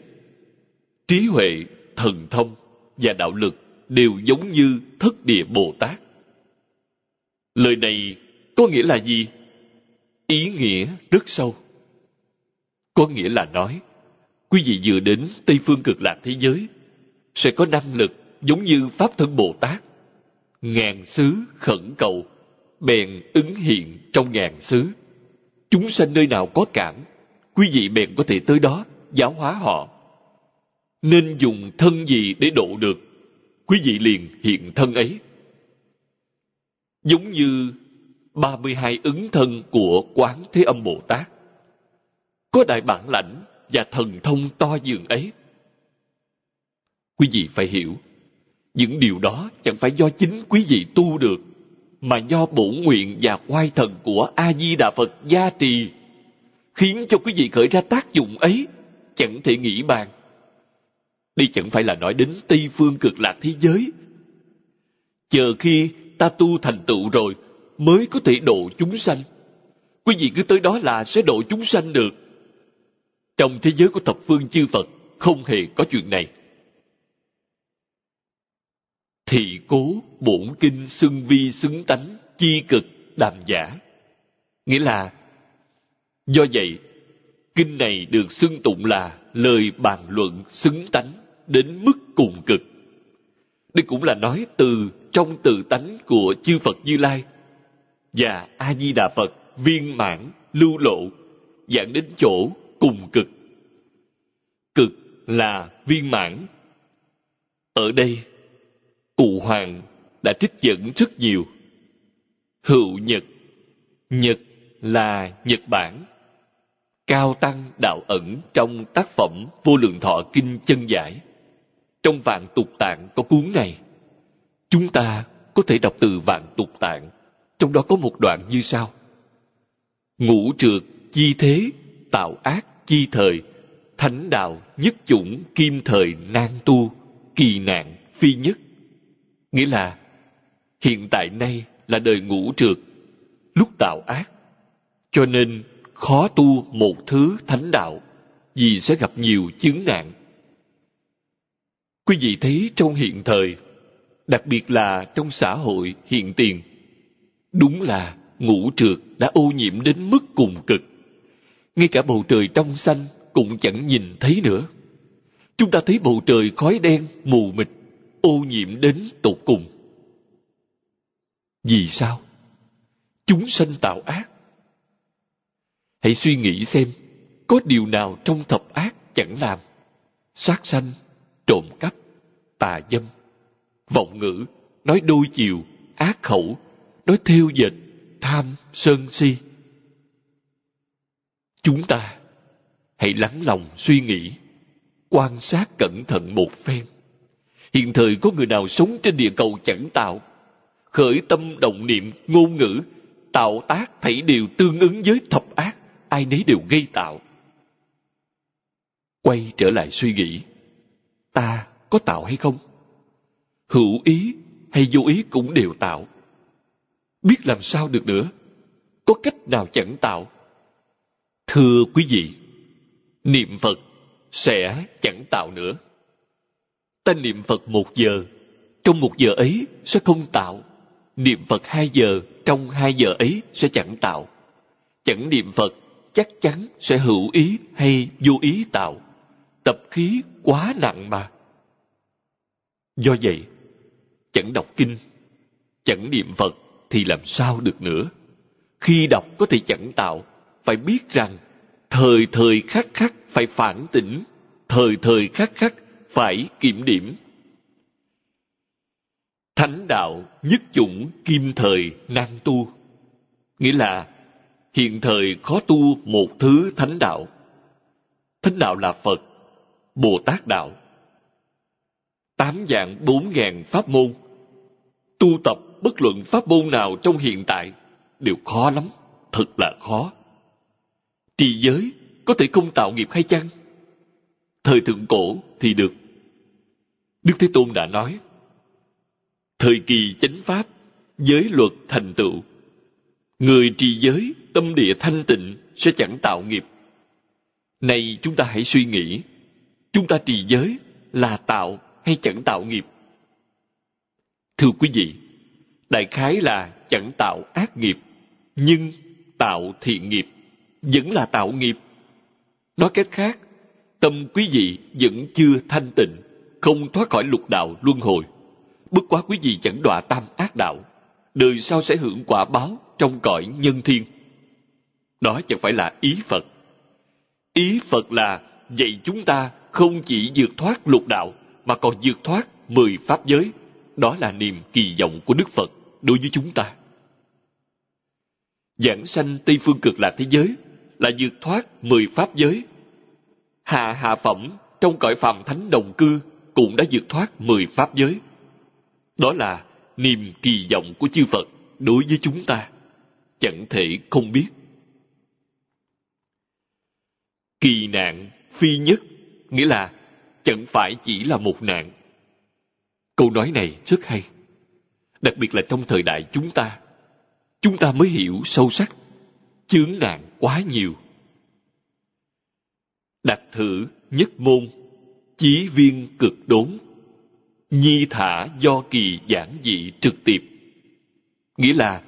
trí huệ, thần thông và đạo lực đều giống như thất địa bồ tát. Lời này có nghĩa là gì? Ý nghĩa rất sâu. Có nghĩa là nói, quý vị vừa đến tây phương cực lạc thế giới, sẽ có năng lực giống như pháp thân bồ tát. Ngàn xứ khẩn cầu, bèn ứng hiện trong ngàn xứ. Chúng sanh nơi nào có cản, quý vị bèn có thể tới đó giáo hóa họ. Nên dùng thân gì để độ được, quý vị liền hiện thân ấy. Giống như 32 ứng thân của quán thế âm bồ tát. Có đại bản lãnh và thần thông to dường ấy. Quý vị phải hiểu, những điều đó chẳng phải do chính quý vị tu được, mà do bổ nguyện và oai thần của a di đà phật gia trì, khiến cho quý vị khởi ra tác dụng ấy chẳng thể nghĩ bàn. Đây chẳng phải là nói đến tây phương cực lạc thế giới. Chờ khi ta tu thành tựu rồi mới có thể độ chúng sanh. Quý vị cứ tới đó là sẽ độ chúng sanh được. Trong thế giới của thập phương chư phật, không hề có chuyện này. Thị cố bổn kinh xưng vi xứng tánh, chi cực đàm giả. Nghĩa là, do vậy, kinh này được xưng tụng là lời bàn luận xứng tánh đến mức cùng cực. Đây cũng là nói từ trong từ tánh của chư phật như lai và a di đà phật viên mãn, lưu lộ dẫn đến chỗ cùng cực. Cực là viên mãn. Ở đây, cụ hoàng đã trích dẫn rất nhiều. Hữu nhật. Nhật là nhật bản. Cao tăng đạo ẩn trong tác phẩm vô lượng thọ kinh chân giải. Trong vạn tục tạng có cuốn này, chúng ta có thể đọc từ vạn tục tạng trong đó có một đoạn như sau. Ngũ trượt chi thế, tạo ác chi thời, thánh đạo nhất chủng kim thời nan tu, kỳ nạn phi nhất. Nghĩa là, hiện tại nay là đời ngũ trượt lúc tạo ác. Cho nên khó tu một thứ thánh đạo, vì sẽ gặp nhiều chứng nạn. Quý vị thấy trong hiện thời, đặc biệt là trong xã hội hiện tiền đúng là ngũ trượt đã ô nhiễm đến mức cùng cực. Ngay cả bầu trời trong xanh cũng chẳng nhìn thấy nữa. Chúng ta thấy bầu trời khói đen, mù mịt, ô nhiễm đến tột cùng. Vì sao? Chúng sanh tạo ác. Hãy suy nghĩ xem, có điều nào trong thập ác chẳng làm? Sát sanh, trộm cắp, tà dâm. Vọng ngữ, nói đôi chiều, ác khẩu tới thiêu dịch tham sân si. Chúng ta hãy lắng lòng suy nghĩ, quan sát cẩn thận một phen. Hiện thời có người nào sống trên địa cầu chẳng tạo, khởi tâm động niệm, ngôn ngữ, tạo tác thảy đều tương ứng với thập ác, ai nấy đều gây tạo. Quay trở lại suy nghĩ, ta có tạo hay không? Hữu ý hay vô ý cũng đều tạo biết làm sao được nữa. Có cách nào chẳng tạo? Thưa quý vị, niệm phật sẽ chẳng tạo nữa. Ta niệm phật một giờ, trong một giờ ấy sẽ không tạo. Niệm phật hai giờ, trong hai giờ ấy sẽ chẳng tạo. Chẳng niệm phật, chắc chắn sẽ hữu ý hay vô ý tạo. Tập khí quá nặng mà. Do vậy, chẳng đọc kinh, chẳng niệm phật thì làm sao được nữa? Khi đọc có thể chẳng tạo, phải biết rằng, thời thời khắc khắc phải phản tỉnh, thời thời khắc khắc phải kiểm điểm. Thánh đạo nhất chủng kim thời nan tu, nghĩa là hiện thời khó tu một thứ thánh đạo. Thánh đạo là phật, bồ tát đạo. Tám dạng bốn ngàn pháp môn, tu tập bất luận pháp môn nào trong hiện tại đều khó lắm, thật là khó. Trì giới có thể không tạo nghiệp hay chăng? Thời thượng cổ thì được. Đức thế tôn đã nói, thời kỳ chánh pháp, giới luật thành tựu. Người trì giới, tâm địa thanh tịnh sẽ chẳng tạo nghiệp. Này chúng ta hãy suy nghĩ, chúng ta trì giới là tạo hay chẳng tạo nghiệp? Thưa quý vị đại khái là chẳng tạo ác nghiệp, nhưng tạo thiện nghiệp, vẫn là tạo nghiệp. Nói cách khác, tâm quý vị vẫn chưa thanh tịnh, không thoát khỏi lục đạo luân hồi. Bất quá quý vị chẳng đọa tam ác đạo, đời sau sẽ hưởng quả báo trong cõi nhân thiên. Đó chẳng phải là ý phật. Ý phật là dạy chúng ta không chỉ vượt thoát lục đạo, mà còn vượt thoát mười pháp giới. Đó là niềm kỳ vọng của đức phật đối với chúng ta. Giảng sanh tây phương cực lạc thế giới, là vượt thoát mười pháp giới. Hạ hạ phẩm trong cõi phàm thánh đồng cư cũng đã vượt thoát mười pháp giới. Đó là niềm kỳ vọng của chư phật đối với chúng ta, chẳng thể không biết. Kỳ nạn phi nhất, nghĩa là chẳng phải chỉ là một nạn. Câu nói này rất hay đặc biệt là trong thời đại chúng ta chúng ta mới hiểu sâu sắc chướng nạn quá nhiều. Đặt thử nhất môn, chí viên cực đốn, nhi thả do kỳ giản dị trực tiếp nghĩa là,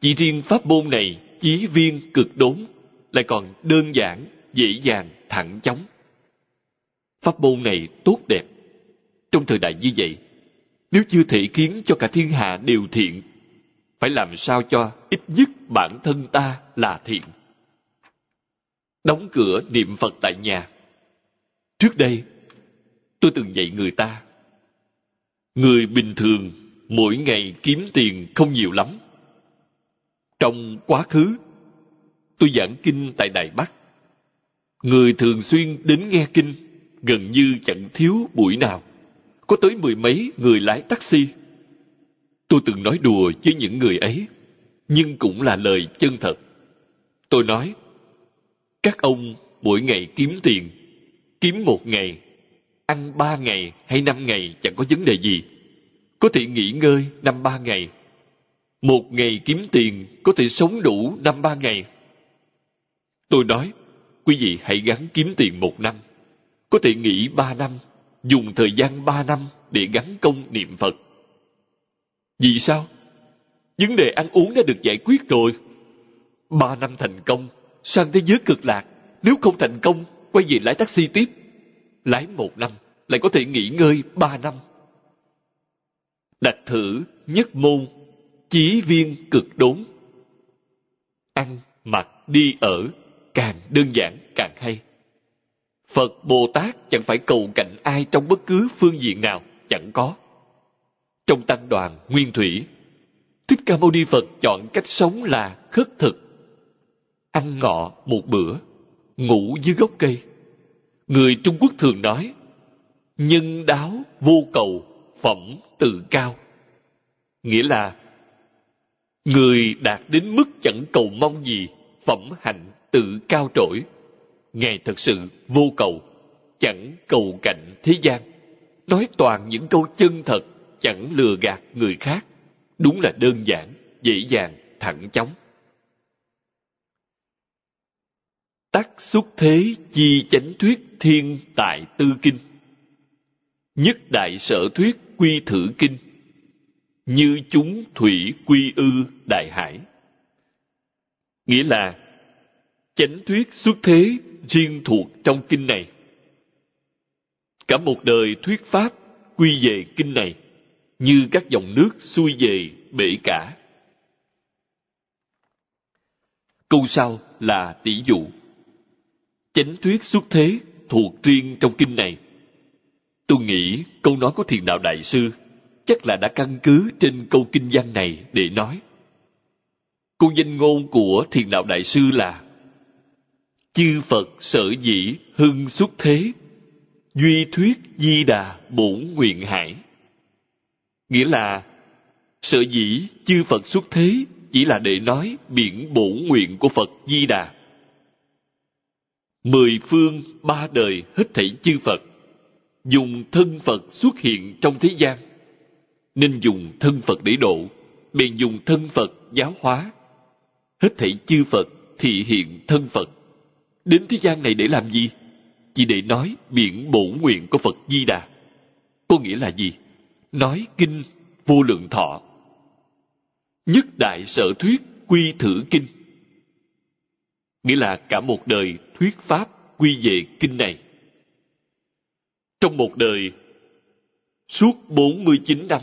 chỉ riêng pháp môn này chí viên cực đốn lại còn đơn giản, dễ dàng, thẳng chóng. Pháp môn này tốt đẹp. Trong thời đại như vậy nếu chưa thể khiến cho cả thiên hạ đều thiện, phải làm sao cho ít nhất bản thân ta là thiện? Đóng cửa niệm phật tại nhà. Trước đây, tôi từng dạy người ta, người bình thường mỗi ngày kiếm tiền không nhiều lắm. Trong quá khứ, tôi giảng kinh tại đài bắc. Người thường xuyên đến nghe kinh gần như chẳng thiếu buổi nào có tới mười mấy người lái taxi. Tôi từng nói đùa với những người ấy, nhưng cũng là lời chân thật. Tôi nói, các ông mỗi ngày kiếm tiền, kiếm một ngày, ăn ba ngày hay năm ngày chẳng có vấn đề gì. Có thể nghỉ ngơi năm ba ngày. Một ngày kiếm tiền có thể sống đủ năm ba ngày. Tôi nói, quý vị hãy gắn kiếm tiền một năm, có thể nghỉ ba năm dùng thời gian ba năm để gắn công niệm phật vì sao vấn đề ăn uống đã được giải quyết rồi ba năm thành công sang thế giới cực lạc nếu không thành công quay về lái taxi tiếp lái một năm, lại có thể nghỉ ngơi ba năm. Đặt thử nhất môn, chí viên cực đốn. Ăn, mặc, đi ở, càng đơn giản càng hay. Phật Bồ Tát chẳng phải cầu cạnh ai trong bất cứ phương diện nào, chẳng có. Trong tăng đoàn Nguyên Thủy, Thích Ca Mâu Ni Phật chọn cách sống là khất thực. Ăn ngọ một bữa, ngủ dưới gốc cây. Người Trung Quốc thường nói, nhân đáo vô cầu, phẩm tự cao. Nghĩa là, người đạt đến mức chẳng cầu mong gì, phẩm hạnh tự cao trỗi. Ngài thật sự vô cầu, chẳng cầu cạnh thế gian. Nói toàn những câu chân thật, chẳng lừa gạt người khác. Đúng là đơn giản, dễ dàng, thẳng chóng. Tắc xuất thế chi chánh thuyết thiên tại tư kinh. Nhất đại sở thuyết quy thử kinh. Như chúng thủy quy ư đại hải. Nghĩa là chánh thuyết xuất thế riêng thuộc trong kinh này. Cả một đời thuyết pháp quy về kinh này, như các dòng nước xuôi về bể cả. Câu sau là tỷ dụ. Chánh thuyết xuất thế thuộc riêng trong kinh này. Tôi nghĩ câu nói của thiền đạo đại sư chắc là đã căn cứ trên câu kinh văn này để nói. Câu danh ngôn của thiền đạo đại sư là Chư Phật sở dĩ hưng xuất thế, duy thuyết di đà bổn nguyện hải. Nghĩa là, sở dĩ chư Phật xuất thế chỉ là để nói biển bổn nguyện của Phật Di Đà. Mười phương ba đời hết thảy chư Phật, dùng thân Phật xuất hiện trong thế gian, nên dùng thân Phật để độ, bèn dùng thân Phật giáo hóa. Hết thảy chư Phật thị hiện thân Phật. Đến thế gian này để làm gì? Chỉ để nói biển bổ nguyện của Phật Di Đà. Có nghĩa là gì? nói kinh vô lượng thọ. Nhất đại sở thuyết quy thử kinh. Nghĩa là cả một đời thuyết pháp quy về kinh này. Trong một đời, suốt 49 năm,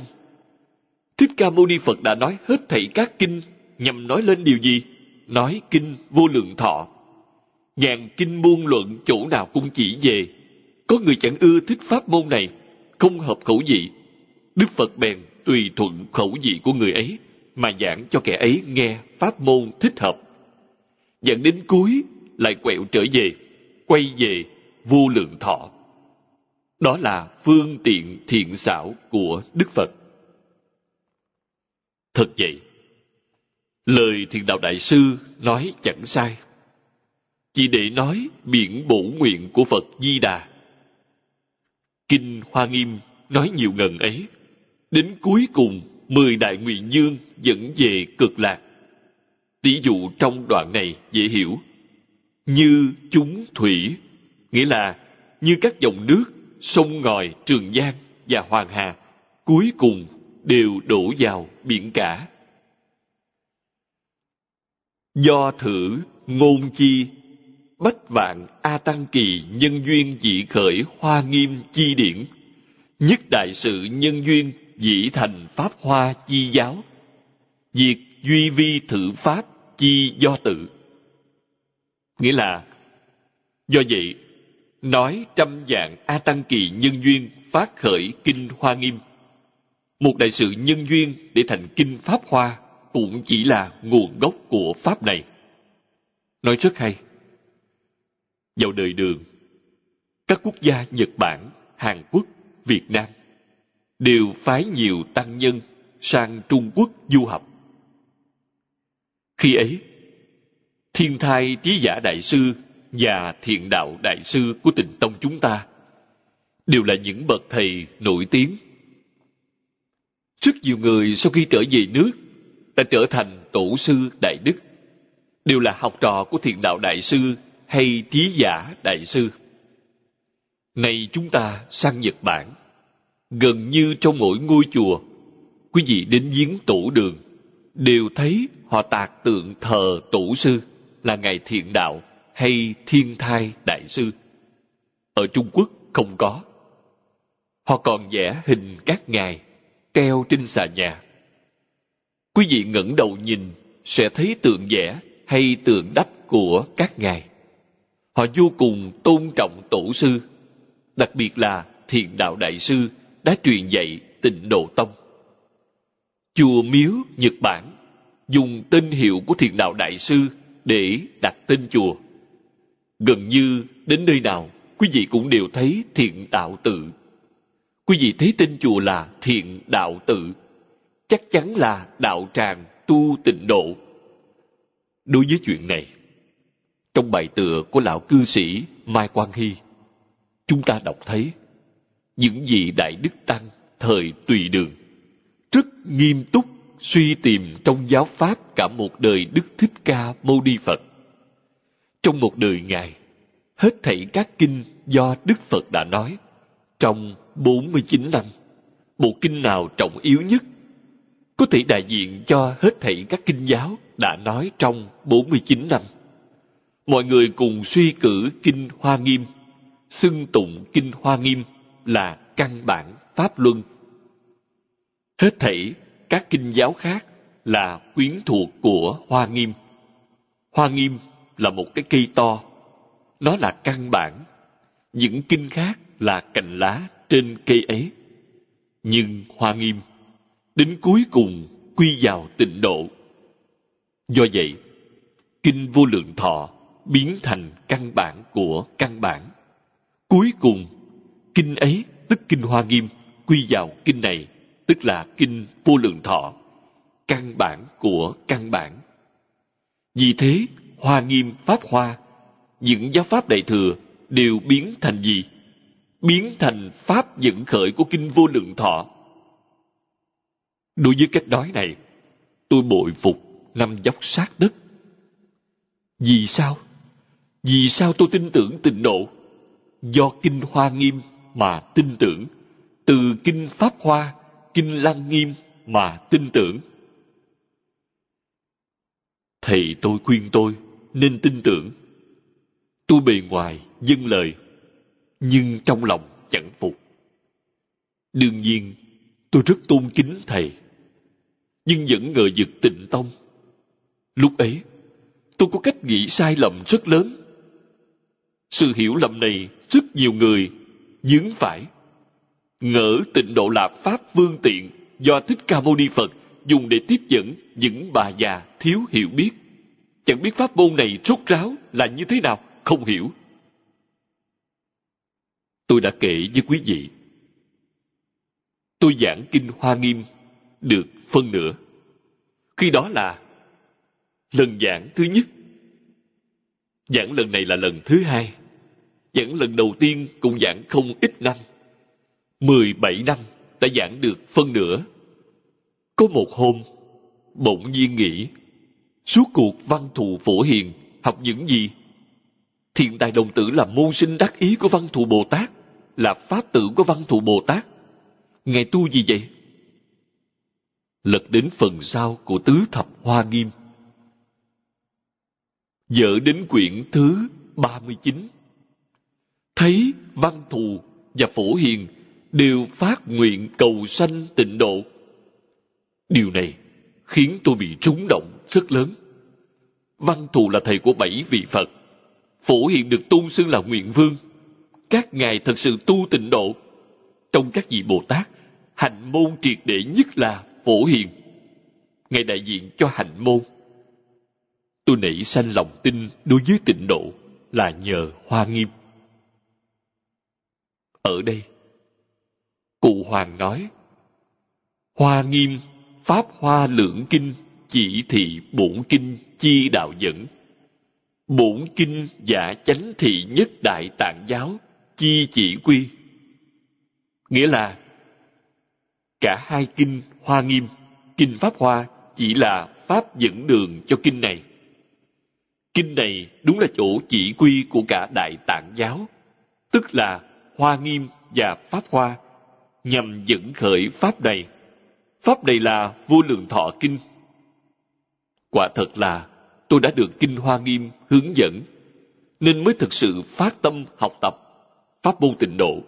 Thích Ca Mâu Ni Phật đã nói hết thảy các kinh nhằm nói lên điều gì? Nói kinh vô lượng thọ. Ngàn kinh muôn luận chỗ nào cũng chỉ về. Có người chẳng ưa thích pháp môn này, không hợp khẩu vị, Đức Phật bèn tùy thuận khẩu vị của người ấy mà giảng cho kẻ ấy nghe pháp môn thích hợp. Dẫn đến cuối lại quẹo trở về, quay về vô lượng thọ. Đó là phương tiện thiện xảo của Đức Phật. Thật vậy, lời thiền đạo đại sư nói chẳng sai. Chỉ để nói biển bổ nguyện của Phật Di Đà. Kinh Hoa Nghiêm nói nhiều ngần ấy Đến cuối cùng, mười đại nguyện dương dẫn về cực lạc. Tỷ dụ trong đoạn này dễ hiểu. Như chúng thủy, nghĩa là như các dòng nước, sông ngòi, trường giang và hoàng hà, cuối cùng đều đổ vào biển cả. Do thử ngôn chi, bách vạn A Tăng Kỳ nhân duyên dị khởi hoa nghiêm chi điển, nhất đại sự nhân duyên dĩ thành pháp hoa chi giáo. Diệt duy vi thử pháp chi do tự. Nghĩa là do vậy nói trăm dạng a tăng kỳ nhân duyên phát khởi kinh hoa nghiêm. Một đại sự nhân duyên để thành kinh pháp hoa cũng chỉ là nguồn gốc của pháp này. Nói rất hay vào đời đường các quốc gia nhật bản hàn quốc việt nam đều phái nhiều tăng nhân sang Trung Quốc du học. Khi ấy, thiên thai trí giả đại sư và thiện đạo đại sư của tịnh tông chúng ta đều là những bậc thầy nổi tiếng. Rất nhiều người sau khi trở về nước đã trở thành tổ sư đại đức, đều là học trò của thiền đạo đại sư hay trí giả đại sư. này chúng ta sang Nhật Bản, gần như trong mỗi ngôi chùa, quý vị đến viếng tổ đường, đều thấy họ tạc tượng thờ tổ sư là Ngài Thiện Đạo hay Thiên Thai Đại Sư. Ở Trung Quốc không có. Họ còn vẽ hình các ngài treo trên xà nhà. Quý vị ngẩng đầu nhìn sẽ thấy tượng vẽ hay tượng đắp của các ngài. Họ vô cùng tôn trọng tổ sư, đặc biệt là thiền đạo đại sư đã truyền dạy tịnh độ tông. Chùa Miếu, Nhật Bản dùng tên hiệu của thiền đạo đại sư để đặt tên chùa. Gần như đến nơi nào, quý vị cũng đều thấy thiện đạo tự. Quý vị thấy tên chùa là thiện đạo tự, chắc chắn là đạo tràng tu tịnh độ. Đối với chuyện này, trong bài tựa của lão cư sĩ Mai Quang Hy, chúng ta đọc thấy những vị đại đức tăng thời tùy đường rất nghiêm túc suy tìm trong giáo pháp cả một đời Đức Thích Ca Mâu Ni Phật. Trong một đời Ngài, hết thảy các kinh do Đức Phật đã nói trong 49 năm, bộ kinh nào trọng yếu nhất có thể đại diện cho hết thảy các kinh giáo đã nói trong 49 năm. Mọi người cùng suy cử kinh Hoa Nghiêm, xưng tụng kinh Hoa Nghiêm là căn bản pháp luân. Hết thảy các kinh giáo khác là quyến thuộc của Hoa Nghiêm. Hoa Nghiêm là một cái cây to, nó là căn bản. Những kinh khác là cành lá trên cây ấy. Nhưng Hoa Nghiêm đến cuối cùng quy vào tịnh độ. Do vậy, kinh vô lượng thọ biến thành căn bản của căn bản. Cuối cùng, kinh ấy tức kinh Hoa Nghiêm quy vào kinh này tức là kinh vô lượng thọ, căn bản của căn bản. Vì thế, hoa nghiêm pháp hoa, những giáo pháp đại thừa đều biến thành gì? Biến thành pháp dẫn khởi của kinh vô lượng thọ. Đối với cách nói này, tôi bội phục năm dốc sát đất. Vì sao? Vì sao tôi tin tưởng tịnh độ? Do kinh hoa nghiêm mà tin tưởng. Từ kinh pháp hoa Kinh Lăng Nghiêm mà tin tưởng. Thầy tôi khuyên tôi nên tin tưởng. Tôi bề ngoài dâng lời, nhưng trong lòng chẳng phục. Đương nhiên, tôi rất tôn kính thầy, nhưng vẫn ngờ vực tịnh tông. Lúc ấy, tôi có cách nghĩ sai lầm rất lớn. Sự hiểu lầm này rất nhiều người dướng phải. Ngỡ tịnh độ là pháp vương tiện do thích ca mâu ni phật dùng để tiếp dẫn những bà già thiếu hiểu biết. Chẳng biết pháp môn này rốt ráo là như thế nào, không hiểu. Tôi đã kể với quý vị. Tôi giảng kinh hoa nghiêm được phân nửa. Khi đó là lần giảng thứ nhất. Giảng lần này là lần thứ hai giảng lần đầu tiên cũng giảng không ít năm 17 năm đã giảng được phân nửa. Có một hôm, bỗng nhiên nghĩ, suốt cuộc văn thù phổ hiền học những gì? Thiện tài đồng tử là môn sinh đắc ý của văn thù Bồ Tát, là pháp tử của văn thù Bồ Tát. Ngài tu gì vậy? Lật đến phần sau của tứ thập hoa nghiêm. Dở đến quyển thứ 39. Thấy văn thù và phổ hiền đều phát nguyện cầu sanh tịnh độ. Điều này khiến tôi bị trúng động rất lớn. Văn thù là thầy của bảy vị Phật. Phổ hiện được tôn xưng là nguyện vương. Các ngài thật sự tu tịnh độ. Trong các vị Bồ Tát, hạnh môn triệt để nhất là phổ hiền. Ngài đại diện cho hạnh môn. Tôi nảy sanh lòng tin đối với tịnh độ là nhờ hoa nghiêm. Ở đây, Cụ Hoàng nói, Hoa nghiêm, Pháp Hoa Lượng Kinh, chỉ thị bổn kinh chi đạo dẫn. Bổn kinh giả chánh thị nhất đại tạng giáo, chi chỉ quy. Nghĩa là, cả hai kinh Hoa nghiêm, kinh Pháp Hoa chỉ là Pháp dẫn đường cho kinh này. Kinh này đúng là chỗ chỉ quy của cả Đại Tạng Giáo, tức là Hoa Nghiêm và Pháp Hoa nhằm dẫn khởi pháp này. Pháp này là vô lượng thọ kinh. Quả thật là tôi đã được Kinh Hoa Nghiêm hướng dẫn, nên mới thực sự phát tâm học tập, pháp môn tịnh độ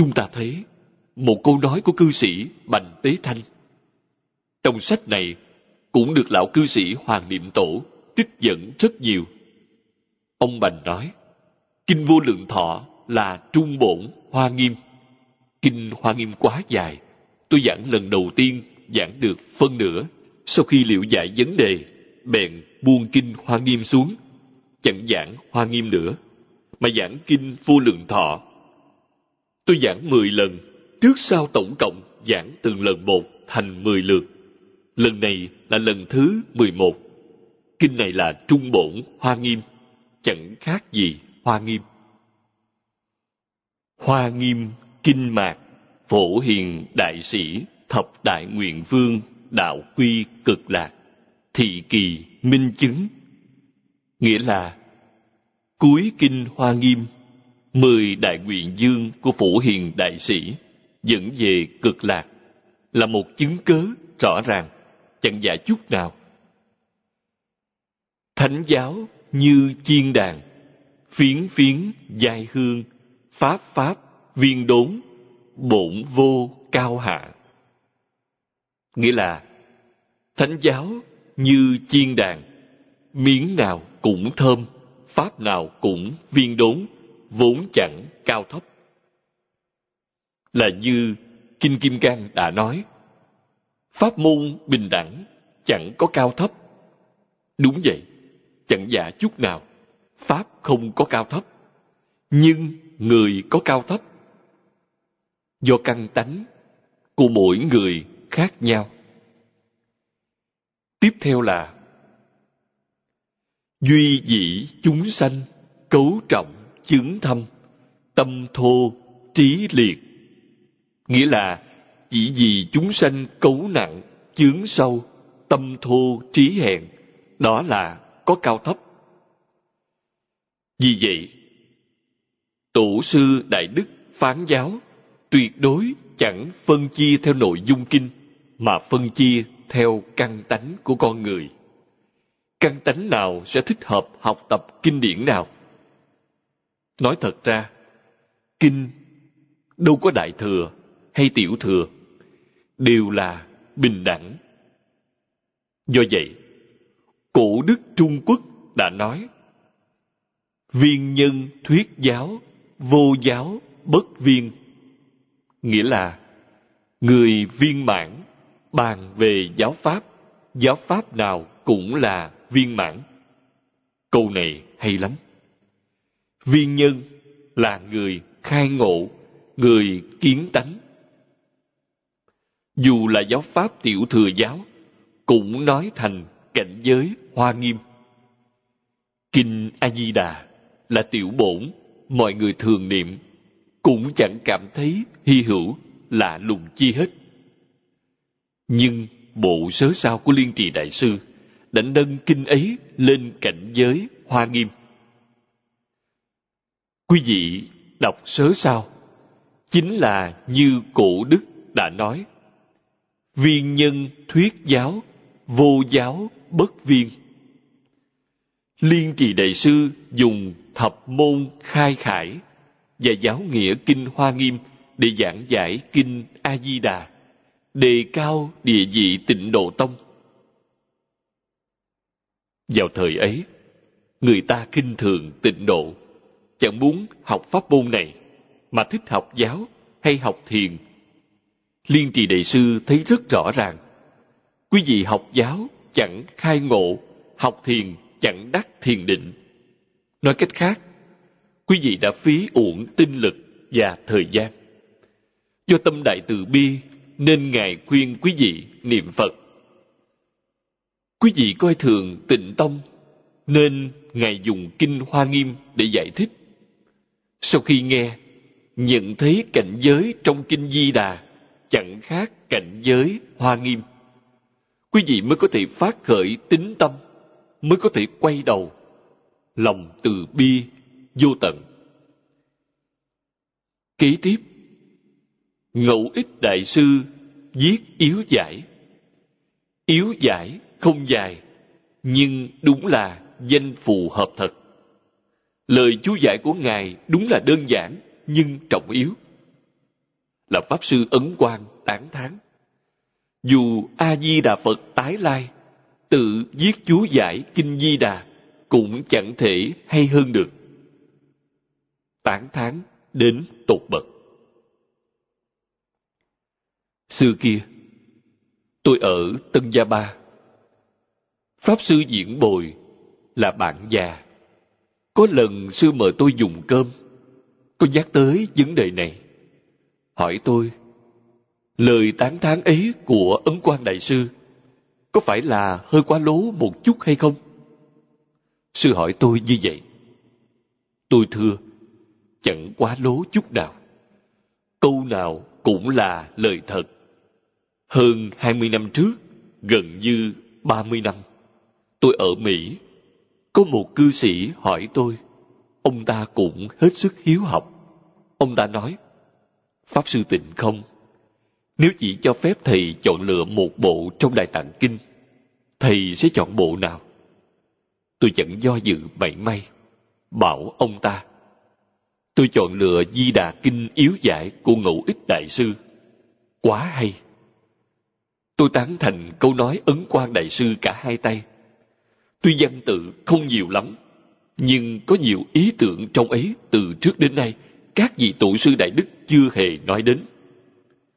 chúng ta thấy một câu nói của cư sĩ bành tế thanh trong sách này cũng được lão cư sĩ hoàng niệm tổ trích dẫn rất nhiều ông bành nói kinh vô lượng thọ là trung bổn hoa nghiêm. Kinh hoa nghiêm quá dài, tôi giảng lần đầu tiên, giảng được phân nửa. Sau khi liệu giải vấn đề, bèn buông kinh hoa nghiêm xuống, chẳng giảng hoa nghiêm nữa, mà giảng kinh vô lượng thọ. Tôi giảng mười lần, trước sau tổng cộng giảng từng lần một thành mười lượt. Lần này là lần thứ mười một. Kinh này là trung bổn hoa nghiêm, chẳng khác gì hoa nghiêm. Hoa nghiêm kinh mạc, phổ hiền đại sĩ, thập đại nguyện vương, đạo quy cực lạc, thị kỳ minh chứng. Nghĩa là, cuối kinh hoa nghiêm, mười đại nguyện dương của phổ hiền đại sĩ dẫn về cực lạc là một chứng cớ rõ ràng, chẳng giả chút nào. Thánh giáo như chiên đàn phiến phiến giai hương, pháp pháp, viên đốn, bổn vô cao hạ. Nghĩa là, thánh giáo như chiên đàn, miếng nào cũng thơm, pháp nào cũng viên đốn, vốn chẳng cao thấp. Là như kinh kim cang đã nói, pháp môn bình đẳng chẳng có cao thấp. Đúng vậy, chẳng giả chút nào, pháp không có cao thấp, nhưng người có cao thấp. Do căn tánh của mỗi người khác nhau. Tiếp theo là, duy dĩ chúng sanh cấu trọng chứng thâm, tâm thô trí liệt. Nghĩa là chỉ vì chúng sanh cấu nặng, chướng sâu, tâm thô trí hèn, đó là có cao thấp vì vậy, tổ sư đại đức phán giáo tuyệt đối chẳng phân chia theo nội dung kinh, mà phân chia theo căn tánh của con người. Căn tánh nào sẽ thích hợp học tập kinh điển nào? Nói thật ra, kinh đâu có đại thừa hay tiểu thừa, đều là bình đẳng. Do vậy, cổ đức trung quốc đã nói viên nhân thuyết giáo, vô giáo, bất viên. Nghĩa là, người viên mãn bàn về giáo pháp giáo pháp nào cũng là viên mãn. Câu này hay lắm. Viên nhân là người khai ngộ, người kiến tánh. Dù là giáo pháp tiểu thừa giáo, cũng nói thành cảnh giới hoa nghiêm. Kinh a di đà là tiểu bổn, mọi người thường niệm. Cũng chẳng cảm thấy hy hữu, lạ lùng chi hết. Nhưng bộ sớ sao của liên trì đại sư đã nâng kinh ấy lên cảnh giới hoa nghiêm. Quý vị đọc sớ sao, chính là như cổ đức đã nói. Viên nhân thuyết giáo, vô giáo bất viên liên trì đại sư dùng thập môn khai khải và giáo nghĩa kinh hoa nghiêm để giảng giải kinh a di đà, đề cao địa vị tịnh độ tông. Vào thời ấy, người ta kinh thường tịnh độ, chẳng muốn học pháp môn này, mà thích học giáo hay học thiền. Liên trì đại sư thấy rất rõ ràng, quý vị học giáo chẳng khai ngộ, học thiền chẳng đắc thiền định. Nói cách khác, quý vị đã phí uổng tinh lực và thời gian. Do tâm đại từ bi nên ngài khuyên quý vị niệm phật. Quý vị coi thường tịnh tông nên ngài dùng kinh hoa nghiêm để giải thích. Sau khi nghe, nhận thấy cảnh giới trong kinh di đà chẳng khác cảnh giới hoa nghiêm, quý vị mới có thể phát khởi tính tâm mới có thể quay đầu lòng từ bi vô tận kế tiếp ngẫu ích đại sư viết yếu giải yếu giải không dài nhưng đúng là danh phù hợp thật lời chú giải của Ngài đúng là đơn giản nhưng trọng yếu. Là Pháp Sư Ấn Quang tán thán. Dù A-di-đà Phật tái lai, tự viết chú giải Kinh Di Đà cũng chẳng thể hay hơn được. Tán thán đến tột bậc. Xưa kia, tôi ở Tân Gia Ba. Pháp sư diễn bồi là bạn già. Có lần sư mời tôi dùng cơm, có nhắc tới vấn đề này. Hỏi tôi, lời tán thán ấy của Ấn quan Đại Sư có phải là hơi quá lố một chút hay không? Sư hỏi tôi như vậy. Tôi thưa, chẳng quá lố chút nào. Câu nào cũng là lời thật. Hơn 20 năm trước, gần như 30 năm, tôi ở Mỹ. Có một cư sĩ hỏi tôi, ông ta cũng hết sức hiếu học. Ông ta nói, Pháp Sư Tịnh không, nếu chỉ cho phép thầy chọn lựa một bộ trong Đại Tạng Kinh, thầy sẽ chọn bộ nào? Tôi chẳng do dự bảy may, bảo ông ta. Tôi chọn lựa Di Đà Kinh yếu giải của Ngẫu Ích Đại Sư. Quá hay! Tôi tán thành câu nói ấn quan đại sư cả hai tay. Tuy văn tự không nhiều lắm, nhưng có nhiều ý tưởng trong ấy từ trước đến nay các vị tổ sư đại đức chưa hề nói đến.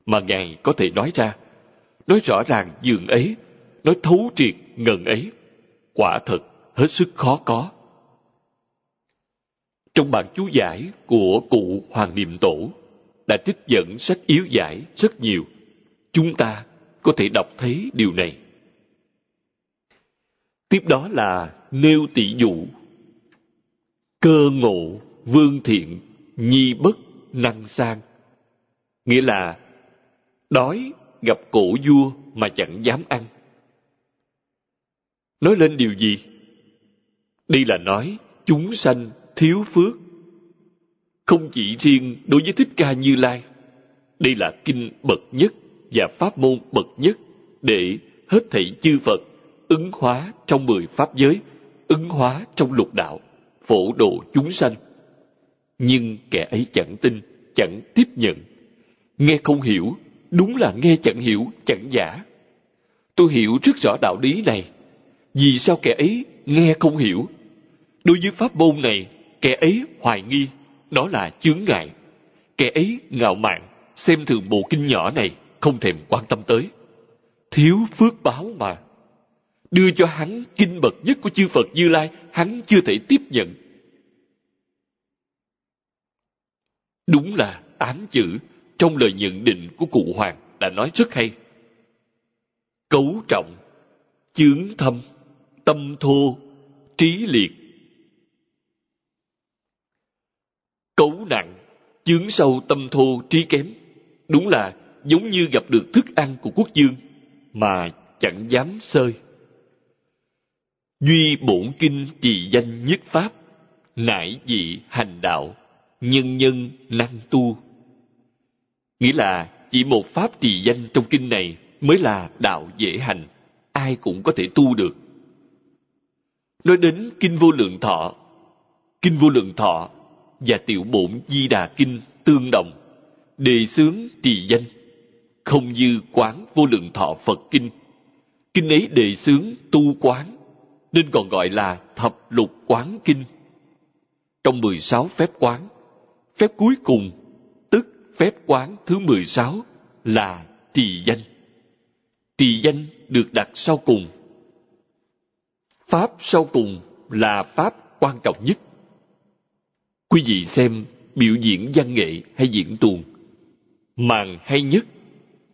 Mà Ngài có thể nói ra, nói rõ ràng dường ấy, nói thấu triệt ngần ấy, quả thật hết sức khó có. Trong bản chú giải của cụ Hoàng Niệm Tổ đã trích dẫn sách yếu giải rất nhiều. Chúng ta có thể đọc thấy điều này. Tiếp đó là nêu tỷ dụ. Cơ ngộ, vương thiện, nhi bất, năng sang. Nghĩa là đói gặp cổ vua mà chẳng dám ăn. Nói lên điều gì? Đây là nói chúng sanh thiếu phước. Không chỉ riêng đối với Thích Ca Như Lai. Đây là kinh bậc nhất và pháp môn bậc nhất để hết thảy chư Phật ứng hóa trong mười pháp giới, ứng hóa trong lục đạo, phổ độ chúng sanh. Nhưng kẻ ấy chẳng tin, chẳng tiếp nhận. Nghe không hiểu, đúng là nghe chẳng hiểu, chẳng giả. Tôi hiểu rất rõ đạo lý này. Vì sao kẻ ấy nghe không hiểu? Đối với pháp môn này, kẻ ấy hoài nghi, đó là chướng ngại. Kẻ ấy ngạo mạn, xem thường bộ kinh nhỏ này không thèm quan tâm tới. Thiếu phước báo mà. Đưa cho hắn kinh bậc nhất của chư Phật Như Lai, hắn chưa thể tiếp nhận. Đúng là tám chữ trong lời nhận định của cụ Hoàng đã nói rất hay. Cấu trọng, chướng thâm, tâm thô, trí liệt. Cấu nặng, chướng sâu tâm thô, trí kém. Đúng là giống như gặp được thức ăn của quốc dương mà chẳng dám sơi. Duy bổn kinh trì danh nhất pháp, nải dị hành đạo, nhân nhân năng tu. Nghĩa là chỉ một pháp trì danh trong kinh này mới là đạo dễ hành, ai cũng có thể tu được. Nói đến Kinh Vô Lượng Thọ, Kinh Vô Lượng Thọ và Tiểu Bổn Di Đà Kinh tương đồng, đề xướng trì danh không như quán vô lượng thọ Phật Kinh. Kinh ấy đề xướng tu quán, nên còn gọi là thập lục quán kinh. Trong 16 phép quán, phép cuối cùng, phép quán thứ 16 là trì danh. Trì danh được đặt sau cùng. Pháp sau cùng là pháp quan trọng nhất. Quý vị xem biểu diễn văn nghệ hay diễn tuồng, màn hay nhất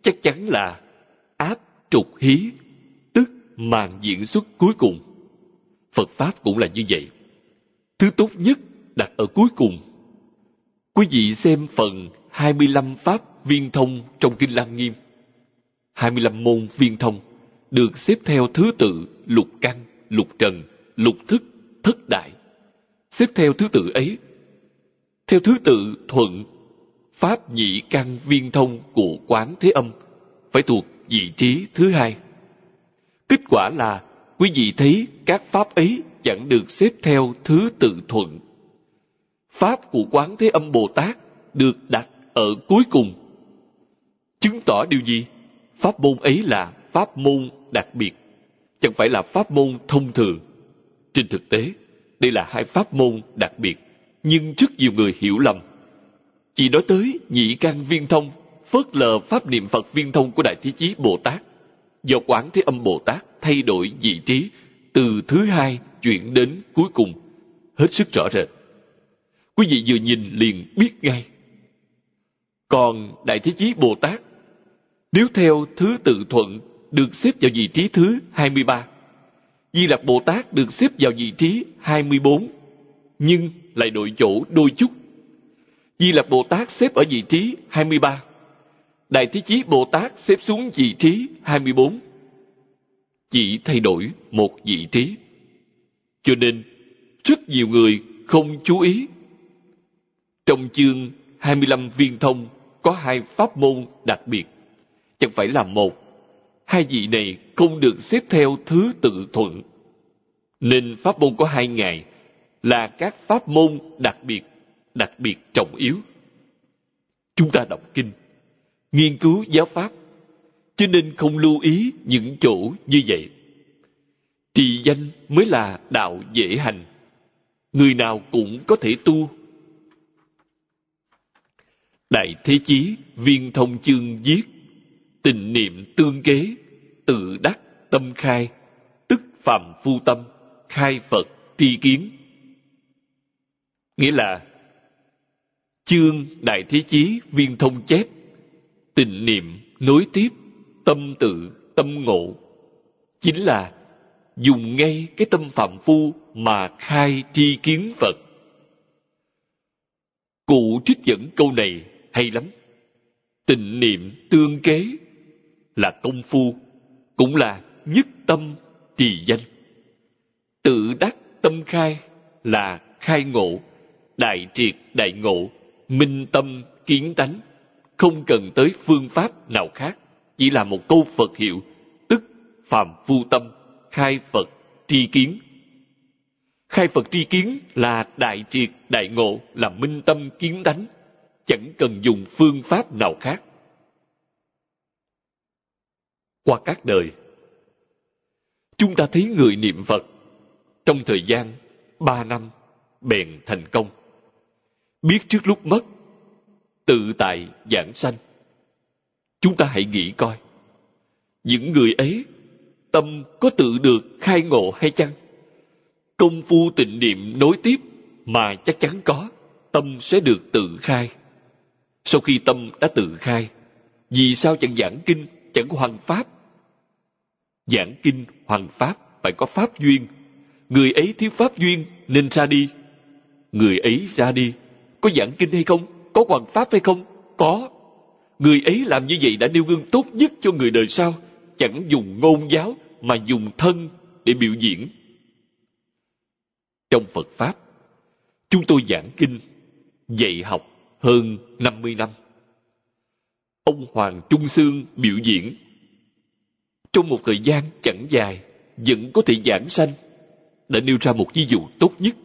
chắc chắn là áp trục hí, tức màn diễn xuất cuối cùng. Phật Pháp cũng là như vậy. Thứ tốt nhất đặt ở cuối cùng. Quý vị xem phần 25 Pháp viên thông trong Kinh Lăng Nghiêm. 25 môn viên thông được xếp theo thứ tự lục căn, lục trần, lục thức, thất đại. Xếp theo thứ tự ấy. Theo thứ tự thuận pháp nhị căn viên thông của quán thế âm phải thuộc vị trí thứ hai. Kết quả là quý vị thấy các pháp ấy chẳng được xếp theo thứ tự thuận, Pháp của Quán Thế Âm Bồ Tát được đặt ở cuối cùng. Chứng tỏ điều gì? Pháp môn ấy là pháp môn đặc biệt, chẳng phải là pháp môn thông thường. Trên thực tế, đây là hai pháp môn đặc biệt, nhưng rất nhiều người hiểu lầm. Chỉ nói tới nhị căn viên thông, phớt lờ pháp niệm Phật viên thông của Đại Thế Chí Bồ Tát. Do Quán Thế Âm Bồ Tát thay đổi vị trí từ thứ hai chuyển đến cuối cùng, hết sức rõ rệt. Quý vị vừa nhìn liền biết ngay. Còn Đại Thế Chí Bồ Tát, nếu theo thứ tự thuận được xếp vào vị trí thứ 23. Di Lặc Bồ Tát được xếp vào vị trí 24, nhưng lại đổi chỗ đôi chút. Di Lặc Bồ Tát xếp ở vị trí 23. Đại Thế Chí Bồ Tát xếp xuống vị trí 24. Chỉ thay đổi một vị trí. Cho nên, rất nhiều người không chú ý. Trong chương 25 viên thông có hai pháp môn đặc biệt. Chẳng phải là một hai vị này không được xếp theo thứ tự thuận. Nên pháp môn có hai ngày là các pháp môn đặc biệt, đặc biệt trọng yếu. Chúng ta đọc kinh, nghiên cứu giáo pháp, cho nên không lưu ý những chỗ như vậy. Trì danh mới là đạo dễ hành. Người nào cũng có thể tu. Đại Thế Chí Viên Thông Chương viết Tình niệm tương kế tự đắc tâm khai, tức phàm phu tâm, khai Phật tri kiến. Nghĩa là chương Đại Thế Chí viên thông chép, tình niệm nối tiếp, tâm tự, tâm ngộ, chính là dùng ngay cái tâm phạm phu mà khai tri kiến Phật. Cụ trích dẫn câu này hay lắm. tình niệm tương kế là công phu cũng là nhất tâm trì danh. Tự đắc tâm khai là khai ngộ, đại triệt đại ngộ, minh tâm kiến tánh, không cần tới phương pháp nào khác, chỉ là một câu Phật hiệu, tức phàm phu tâm, khai Phật tri kiến. Khai Phật tri kiến là đại triệt đại ngộ, là minh tâm kiến tánh, chẳng cần dùng phương pháp nào khác qua các đời. Chúng ta thấy người niệm Phật trong thời gian ba năm bèn thành công. Biết trước lúc mất, tự tại giảng sanh. Chúng ta hãy nghĩ coi, những người ấy tâm có tự được khai ngộ hay chăng? Công phu tịnh niệm nối tiếp mà chắc chắn có, tâm sẽ được tự khai. Sau khi tâm đã tự khai, vì sao chẳng giảng kinh chẳng hoàn pháp? Giảng kinh hoàn pháp phải có pháp duyên. Người ấy thiếu pháp duyên nên ra đi. Người ấy ra đi có giảng kinh hay không có hoàn pháp hay không? Có. Người ấy làm như vậy đã nêu gương tốt nhất cho người đời sau chẳng dùng ngôn giáo mà dùng thân để biểu diễn. Trong phật pháp chúng tôi giảng kinh dạy học hơn 50 năm ông Hoàng Trung Sương biểu diễn. Trong một thời gian chẳng dài, vẫn có thể giảng sanh, đã nêu ra một ví dụ tốt nhất.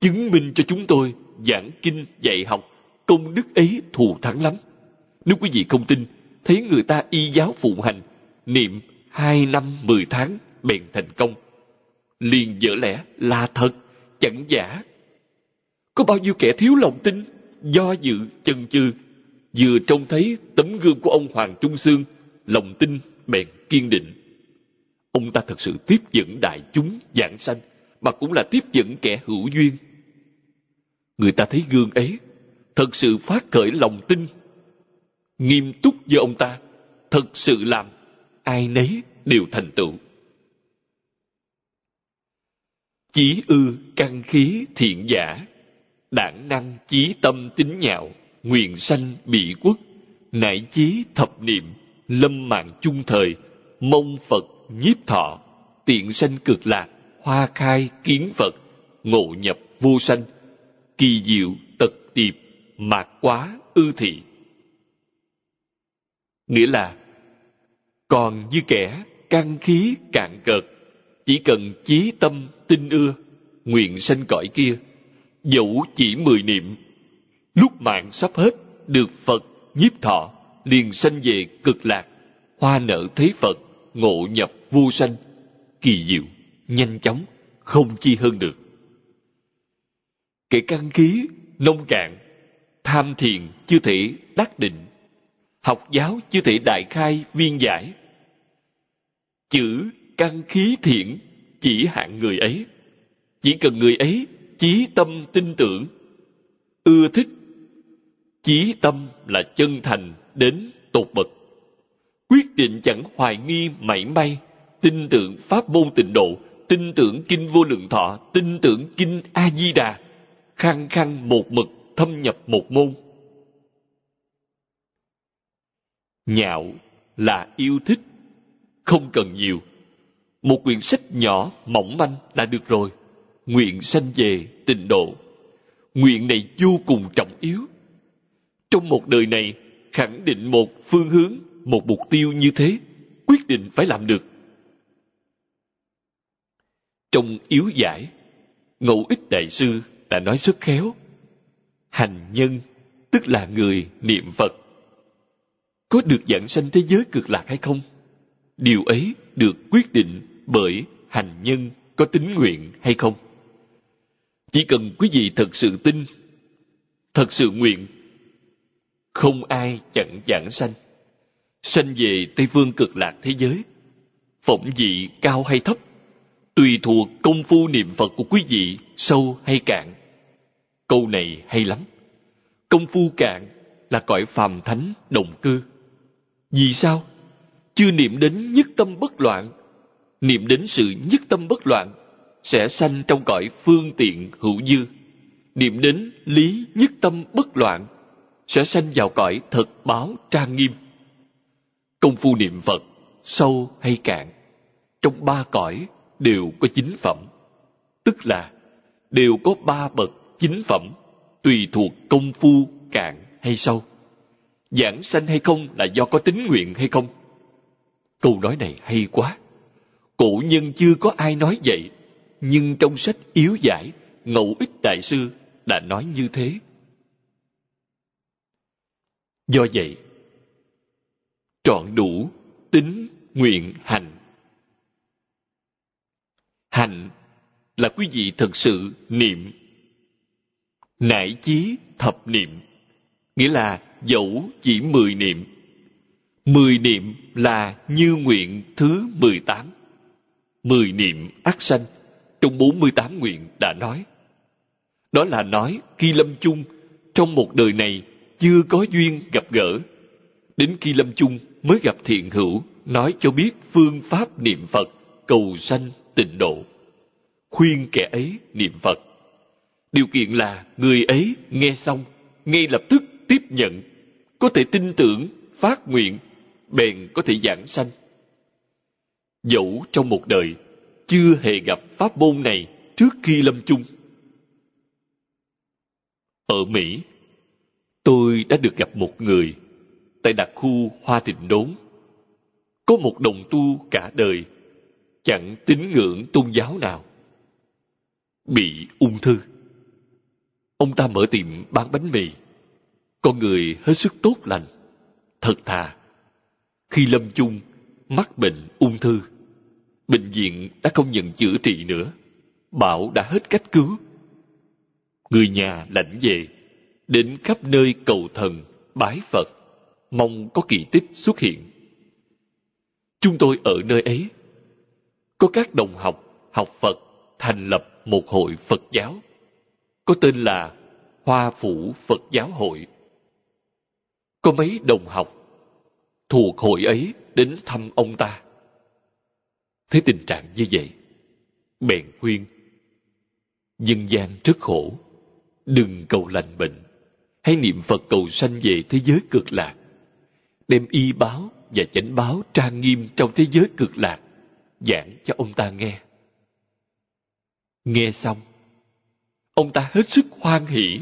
Chứng minh cho chúng tôi giảng kinh dạy học, công đức ấy thù thắng lắm. Nếu quý vị không tin, thấy người ta y giáo phụng hành, niệm hai năm mười tháng bèn thành công. Liền dở lẽ là thật, chẳng giả. Có bao nhiêu kẻ thiếu lòng tin, do dự, chần chừ, vừa trông thấy tấm gương của ông Hoàng Trung Sương, lòng tin bèn kiên định. Ông ta thật sự tiếp dẫn đại chúng giảng sanh, mà cũng là tiếp dẫn kẻ hữu duyên. Người ta thấy gương ấy, thật sự phát khởi lòng tin. Nghiêm túc với ông ta, thật sự làm, ai nấy đều thành tựu. Chí ư căn khí thiện giả, đảng năng chí tâm tính nhạo, nguyện sanh bị quốc, nại chí thập niệm, lâm mạng chung thời, mong Phật nhiếp thọ, tiện sanh cực lạc, hoa khai kiến Phật, ngộ nhập vô sanh, kỳ diệu tật tiệp, mạc quá ư thị. Nghĩa là, còn như kẻ căn khí cạn cợt, chỉ cần chí tâm tinh ưa, nguyện sanh cõi kia, dẫu chỉ mười niệm, lúc mạng sắp hết, được Phật nhiếp thọ, liền sanh về cực lạc, hoa nở thế Phật, ngộ nhập vô sanh, kỳ diệu, nhanh chóng, không chi hơn được. Kẻ căn khí, nông cạn, tham thiền chưa thể đắc định, học giáo chưa thể đại khai viên giải. Chữ căn khí thiện chỉ hạn người ấy. Chỉ cần người ấy chí tâm tin tưởng, ưa thích. Chí tâm là chân thành đến tột bậc. Quyết định chẳng hoài nghi mảy may, tin tưởng pháp môn tịnh độ, tin tưởng kinh vô lượng thọ, tin tưởng kinh A-di-đà, khăng khăng một mực thâm nhập một môn. Nhạo là yêu thích, không cần nhiều. Một quyển sách nhỏ, mỏng manh là được rồi. Nguyện sanh về tịnh độ. Nguyện này vô cùng trọng yếu. Trong một đời này, khẳng định một phương hướng, một mục tiêu như thế, quyết định phải làm được. Trong yếu giải, Ngẫu ích đại sư đã nói rất khéo. Hành nhân, tức là người niệm Phật. Có được dạng sanh thế giới cực lạc hay không? Điều ấy được quyết định bởi hành nhân có tính nguyện hay không. Chỉ cần quý vị thật sự tin, thật sự nguyện, không ai chặn giảng sanh. Sanh về Tây Phương cực lạc thế giới, phẩm vị cao hay thấp, tùy thuộc công phu niệm Phật của quý vị sâu hay cạn. Câu này hay lắm. Công phu cạn là cõi phàm thánh đồng cư. Vì sao? Chưa niệm đến nhất tâm bất loạn. Niệm đến sự nhất tâm bất loạn sẽ sanh trong cõi phương tiện hữu dư. Niệm đến lý nhất tâm bất loạn sẽ sanh vào cõi thật báo trang nghiêm. Công phu niệm Phật sâu hay cạn trong ba cõi đều có chính phẩm, tức là đều có ba bậc chính phẩm, tùy thuộc công phu cạn hay sâu. Giảng sanh hay không là do có tính nguyện hay không? Câu nói này hay quá. Cổ nhân chưa có ai nói vậy, nhưng trong sách yếu giải, ngẫu ích đại sư đã nói như thế. Do vậy, trọn đủ tính nguyện hành hành là quý vị thật sự niệm. Nải chí thập niệm, nghĩa là dẫu chỉ mười niệm. Mười niệm là như nguyện thứ mười tám. Mười niệm ác sanh, trong bốn mươi tám nguyện đã nói. Đó là nói khi lâm chung, trong một đời này chưa có duyên gặp gỡ. Đến khi lâm chung mới gặp thiện hữu, nói cho biết phương pháp niệm Phật, cầu sanh tịnh độ. Khuyên kẻ ấy niệm Phật. Điều kiện là người ấy nghe xong, ngay lập tức tiếp nhận, có thể tin tưởng, phát nguyện, bèn có thể giảng sanh. Dẫu trong một đời, chưa hề gặp pháp môn này trước khi lâm chung. Ở Mỹ, tôi đã được gặp một người tại đặc khu Hoa Thịnh Đốn. Có một đồng tu cả đời chẳng tín ngưỡng tôn giáo nào. Bị ung thư. Ông ta mở tiệm bán bánh mì. Con người hết sức tốt lành, thật thà. Khi lâm chung, mắc bệnh ung thư. Bệnh viện đã không nhận chữa trị nữa. Bảo đã hết cách cứu. Người nhà lãnh về, đến khắp nơi cầu thần, bái Phật, mong có kỳ tích xuất hiện. Chúng tôi ở nơi ấy có các đồng học học Phật thành lập một hội Phật giáo, có tên là Hoa Phủ Phật Giáo Hội. Có mấy đồng học thuộc hội ấy đến thăm ông ta. Thấy tình trạng như vậy, bèn khuyên, dân gian rất khổ, đừng cầu lành bệnh, hãy niệm Phật cầu sanh về thế giới cực lạc, đem y báo và chánh báo trang nghiêm trong thế giới cực lạc giảng cho ông ta nghe. Nghe xong, ông ta hết sức hoan hỷ,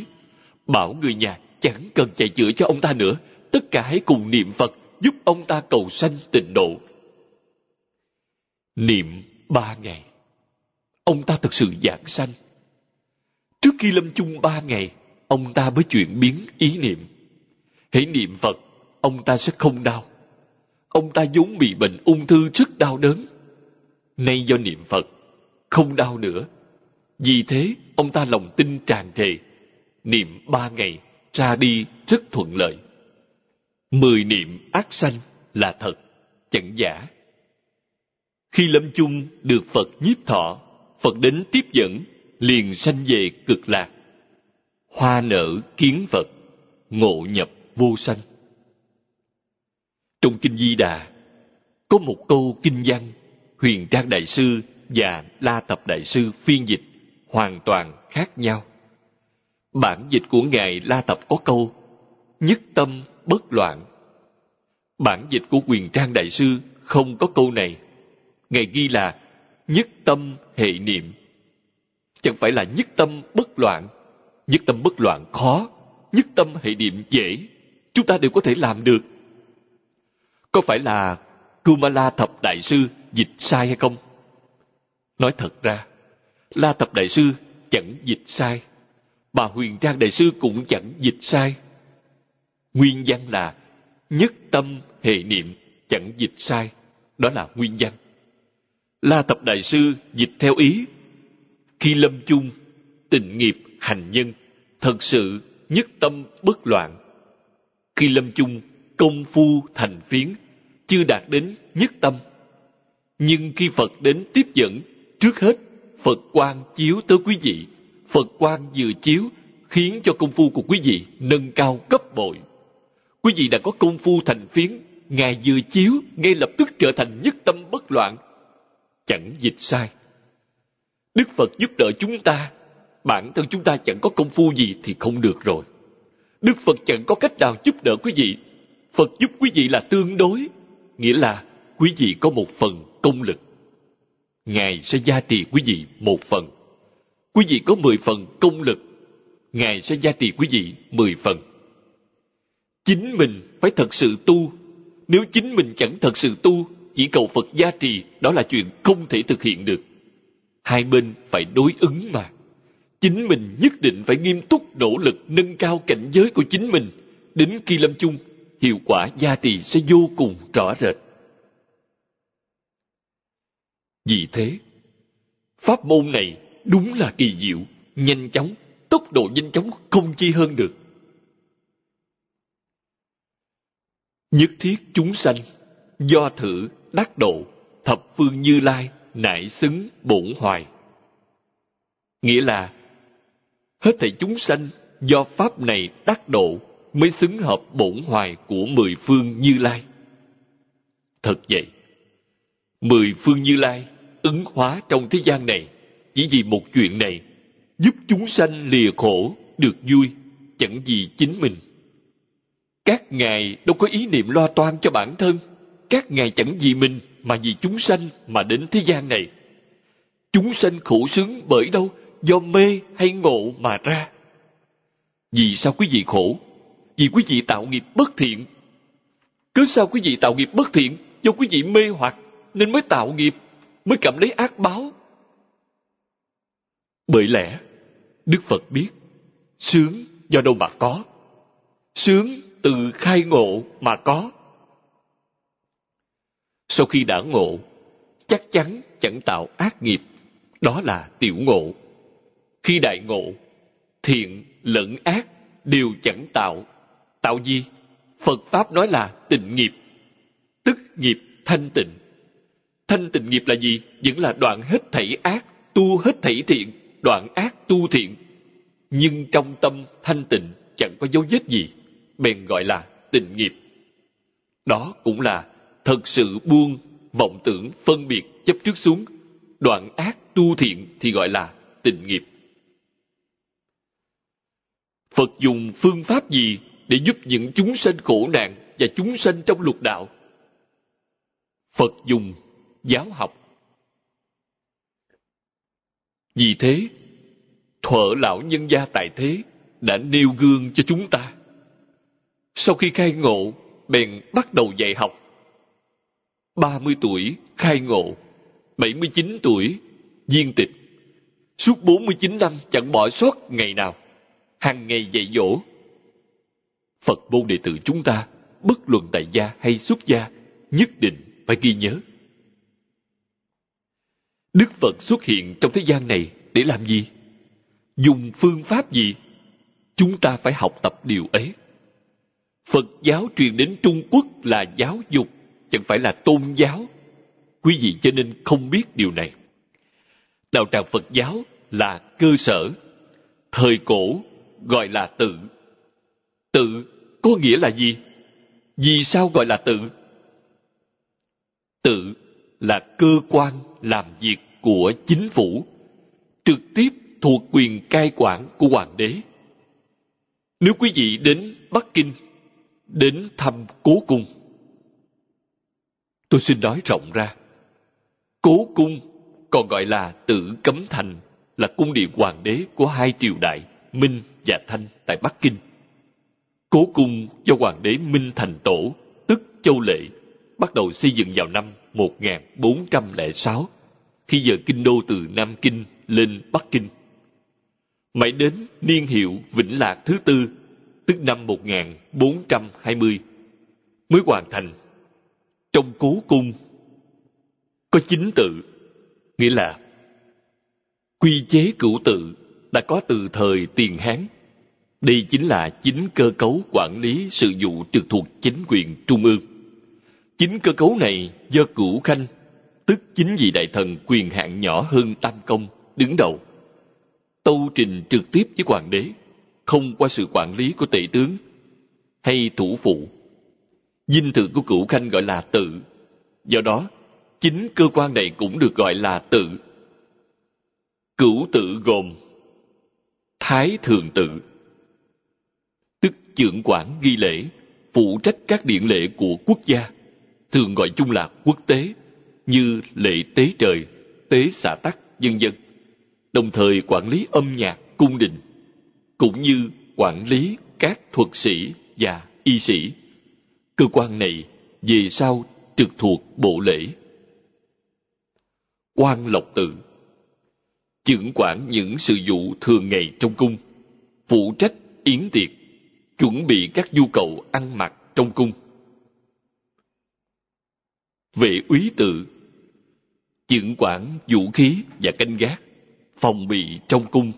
bảo người nhà chẳng cần chạy chữa cho ông ta nữa, tất cả hãy cùng niệm Phật giúp ông ta cầu sanh tịnh độ. Niệm ba ngày, ông ta thật sự giảng sanh. Trước khi lâm chung ba ngày, ông ta mới chuyển biến ý niệm. Hãy niệm Phật, ông ta sẽ không đau. Ông ta vốn bị bệnh ung thư rất đau đớn. Nay do niệm Phật, không đau nữa. Vì thế, ông ta lòng tin tràn trề. Niệm ba ngày, ra đi rất thuận lợi. Mười niệm ác sanh là thật, chẳng giả. Khi lâm chung được Phật nhiếp thọ, Phật đến tiếp dẫn, liền sanh về cực lạc. Hoa nở kiến Phật, ngộ nhập vô sanh. Trong Kinh Di Đà, có một câu kinh văn Huyền Trang Đại Sư và La Tập Đại Sư phiên dịch hoàn toàn khác nhau. Bản dịch của Ngài La Tập có câu Nhất tâm bất loạn. Bản dịch của Huyền Trang Đại Sư không có câu này. Ngài ghi là Nhất tâm hệ niệm. Chẳng phải là nhất tâm bất loạn. Nhất tâm bất loạn khó, nhất tâm hệ niệm dễ. Chúng ta đều có thể làm được. Có phải là Kumala Thập Đại Sư dịch sai hay không? Nói thật ra, La Thập Đại Sư chẳng dịch sai. Bà Huyền Trang Đại Sư cũng chẳng dịch sai. Nguyên văn là nhất tâm hệ niệm chẳng dịch sai. Đó là nguyên văn. La tập Đại Sư dịch theo ý. Khi lâm chung, tình nghiệp hành nhân, thật sự nhất tâm bất loạn. Khi lâm chung, công phu thành phiến, chưa đạt đến nhất tâm. Nhưng khi Phật đến tiếp dẫn, trước hết Phật quan chiếu tới quý vị. Phật quan vừa chiếu khiến cho công phu của quý vị nâng cao cấp bội. Quý vị đã có công phu thành phiến, Ngài vừa chiếu ngay lập tức trở thành nhất tâm bất loạn. Chẳng dịch sai. Đức Phật giúp đỡ chúng ta, bản thân chúng ta chẳng có công phu gì thì không được rồi. Đức Phật chẳng có cách nào giúp đỡ quý vị. Phật giúp quý vị là tương đối, nghĩa là quý vị có một phần công lực. Ngài sẽ gia trì quý vị một phần. Quý vị có mười phần công lực, Ngài sẽ gia trì quý vị mười phần. Chính mình phải thật sự tu. Nếu chính mình chẳng thật sự tu, chỉ cầu Phật gia trì, đó là chuyện không thể thực hiện được. Hai bên phải đối ứng mà. Chính mình nhất định phải nghiêm túc nỗ lực nâng cao cảnh giới của chính mình. Đến khi lâm chung, hiệu quả gia trì sẽ vô cùng rõ rệt. Vì thế, pháp môn này đúng là kỳ diệu, nhanh chóng, tốc độ nhanh chóng không chi hơn được. Nhất thiết chúng sanh, do thử đắc độ, thập phương như lai, nại xứng bổn hoài. Nghĩa là, hết thảy chúng sanh do pháp này đắc độ mới xứng hợp bổn hoài của mười phương như lai. Thật vậy, mười phương như lai ứng hóa trong thế gian này chỉ vì một chuyện này giúp chúng sanh lìa khổ được vui chẳng vì chính mình các ngài đâu có ý niệm lo toan cho bản thân các ngài chẳng vì mình mà vì chúng sanh mà đến thế gian này chúng sanh khổ sướng bởi đâu do mê hay ngộ mà ra vì sao quý vị khổ vì quý vị tạo nghiệp bất thiện cứ sao quý vị tạo nghiệp bất thiện do quý vị mê hoặc nên mới tạo nghiệp mới cảm lấy ác báo. Bởi lẽ, Đức Phật biết, sướng do đâu mà có. Sướng từ khai ngộ mà có. Sau khi đã ngộ, chắc chắn chẳng tạo ác nghiệp. Đó là tiểu ngộ. Khi đại ngộ, thiện lẫn ác đều chẳng tạo. Tạo gì? Phật Pháp nói là tịnh nghiệp, tức nghiệp thanh tịnh. Thanh tịnh nghiệp là gì? Vẫn là đoạn hết thảy ác, tu hết thảy thiện, đoạn ác tu thiện. Nhưng trong tâm thanh tịnh chẳng có dấu vết gì, bèn gọi là tịnh nghiệp. Đó cũng là thật sự buông, vọng tưởng, phân biệt, chấp trước xuống. Đoạn ác tu thiện thì gọi là tịnh nghiệp. Phật dùng phương pháp gì để giúp những chúng sanh khổ nạn và chúng sanh trong lục đạo? Phật dùng giáo học. Vì thế, thuở lão nhân gia tại thế đã nêu gương cho chúng ta. Sau khi khai ngộ, bèn bắt đầu dạy học. 30 tuổi khai ngộ, 79 tuổi viên tịch. Suốt 49 năm chẳng bỏ sót ngày nào, hàng ngày dạy dỗ. Phật môn đệ tử chúng ta, bất luận tại gia hay xuất gia, nhất định phải ghi nhớ. Đức Phật xuất hiện trong thế gian này để làm gì? Dùng phương pháp gì? Chúng ta phải học tập điều ấy. Phật giáo truyền đến Trung Quốc là giáo dục, chẳng phải là tôn giáo. Quý vị cho nên không biết điều này. Đạo tràng Phật giáo là cơ sở. Thời cổ gọi là tự. Tự có nghĩa là gì? Vì sao gọi là tự? Tự là cơ quan làm việc của chính phủ, trực tiếp thuộc quyền cai quản của hoàng đế. Nếu quý vị đến Bắc Kinh, đến thăm cố cung, tôi xin nói rộng ra, cố cung còn gọi là tự cấm thành là cung điện hoàng đế của hai triều đại Minh và Thanh tại Bắc Kinh. Cố cung do hoàng đế Minh Thành Tổ, tức Châu Lệ, bắt đầu xây dựng vào năm 1406, khi giờ kinh đô từ Nam Kinh lên Bắc Kinh. Mãi đến niên hiệu Vĩnh Lạc thứ tư, tức năm 1420, mới hoàn thành. Trong cố cung có chính tự, nghĩa là quy chế cửu tự đã có từ thời tiền Hán. Đây chính là chính cơ cấu quản lý sự vụ trực thuộc chính quyền trung ương. Chính cơ cấu này do cửu khanh, tức chính vị đại thần quyền hạn nhỏ hơn tam công, đứng đầu. Tâu trình trực tiếp với hoàng đế, không qua sự quản lý của tể tướng hay thủ phụ. Dinh thự của cửu khanh gọi là tự. Do đó, chính cơ quan này cũng được gọi là tự. Cửu tự gồm Thái thường tự tức trưởng quản ghi lễ, phụ trách các điện lệ của quốc gia, thường gọi chung là quốc tế, như lễ tế trời, tế xả tắc, dân dân. Đồng thời quản lý âm nhạc, cung đình, cũng như quản lý các thuật sĩ và y sĩ. Cơ quan này về sau trực thuộc bộ lễ. Quan Lộc Tự Chưởng quản những sự vụ thường ngày trong cung, phụ trách yến tiệc, chuẩn bị các nhu cầu ăn mặc trong cung. Vệ úy tự Chưởng quản vũ khí và canh gác, phòng bị trong cung,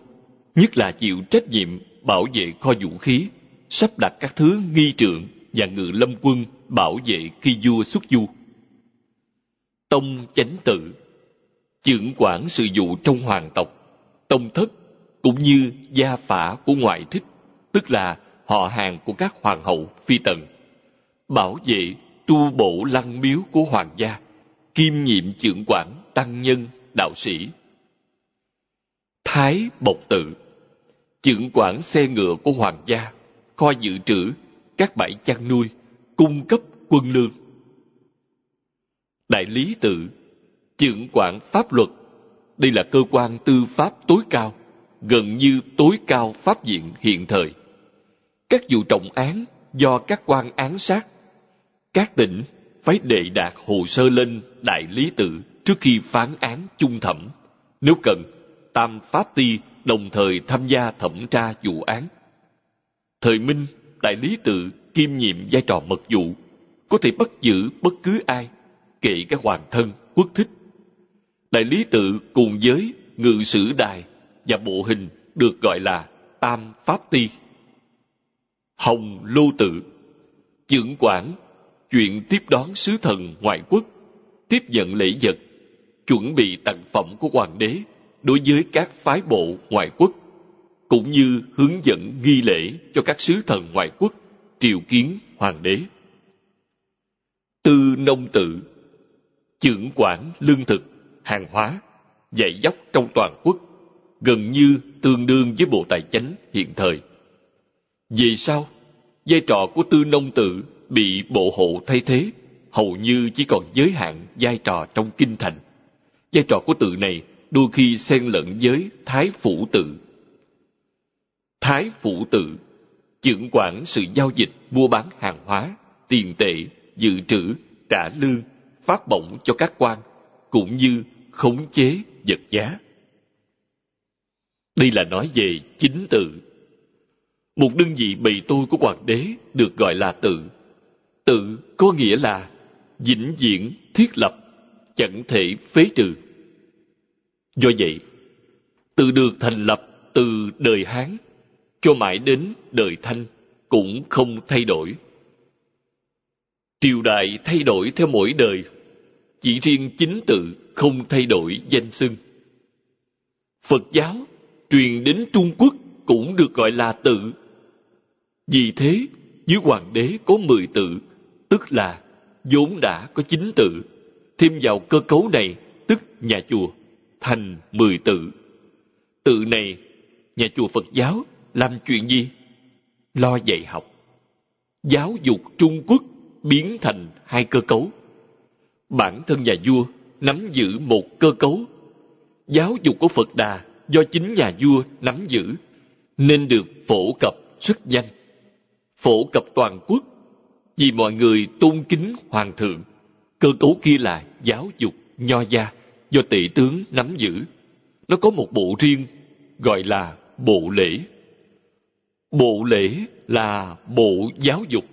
nhất là chịu trách nhiệm bảo vệ kho vũ khí, sắp đặt các thứ nghi trượng và ngự lâm quân bảo vệ khi vua xuất du. Tông chánh tự trưởng quản sự vụ trong hoàng tộc, tông thất cũng như gia phả của ngoại thích, tức là họ hàng của các hoàng hậu phi tần, bảo vệ tu bổ lăng miếu của hoàng gia, kiêm nhiệm trưởng quản tăng nhân đạo sĩ. Thái Bộc Tự trưởng quản xe ngựa của hoàng gia, kho dự trữ, các bãi chăn nuôi, cung cấp quân lương. Đại lý tự trưởng quản pháp luật. Đây là cơ quan tư pháp tối cao, gần như tối cao pháp viện hiện thời. Các vụ trọng án do các quan án sát, các tỉnh phải đệ đạt hồ sơ lên đại lý tự trước khi phán án chung thẩm. Nếu cần, tam pháp ti đồng thời tham gia thẩm tra vụ án. Thời Minh, đại lý tự kiêm nhiệm vai trò mật vụ, có thể bắt giữ bất cứ ai, kể cả hoàng thân, quốc thích Đại lý tự cùng với ngự sử đài và bộ hình được gọi là tam pháp ti. Hồng lô tự, trưởng quản, chuyện tiếp đón sứ thần ngoại quốc, tiếp nhận lễ vật, chuẩn bị tặng phẩm của hoàng đế đối với các phái bộ ngoại quốc, cũng như hướng dẫn nghi lễ cho các sứ thần ngoại quốc triều kiến hoàng đế. Tư nông tự, trưởng quản lương thực, hàng hóa, dạy dốc trong toàn quốc, gần như tương đương với Bộ Tài chánh hiện thời. Vì sao? Vai trò của tư nông tự bị bộ hộ thay thế, hầu như chỉ còn giới hạn vai trò trong kinh thành. Vai trò của tự này đôi khi xen lẫn với thái phủ tự. Thái phủ tự trưởng quản sự giao dịch mua bán hàng hóa, tiền tệ, dự trữ, trả lương, phát bổng cho các quan, cũng như khống chế vật giá. Đây là nói về chính tự. Một đơn vị bầy tôi của hoàng đế được gọi là tự. Tự có nghĩa là vĩnh viễn thiết lập, chẳng thể phế trừ. Do vậy, tự được thành lập từ đời Hán cho mãi đến đời Thanh cũng không thay đổi. Triều đại thay đổi theo mỗi đời, chỉ riêng chính tự không thay đổi danh xưng. Phật giáo truyền đến Trung Quốc cũng được gọi là tự. Vì thế, dưới hoàng đế có mười tự, tức là vốn đã có chính tự, thêm vào cơ cấu này, tức nhà chùa, thành mười tự. Tự này, nhà chùa Phật giáo làm chuyện gì? Lo dạy học. Giáo dục Trung Quốc biến thành hai cơ cấu. Bản thân nhà vua nắm giữ một cơ cấu. Giáo dục của Phật Đà do chính nhà vua nắm giữ, nên được phổ cập rất nhanh. Phổ cập toàn quốc, vì mọi người tôn kính hoàng thượng. Cơ cấu kia là giáo dục nho gia do tể tướng nắm giữ. Nó có một bộ riêng gọi là bộ lễ. Bộ lễ là bộ giáo dục.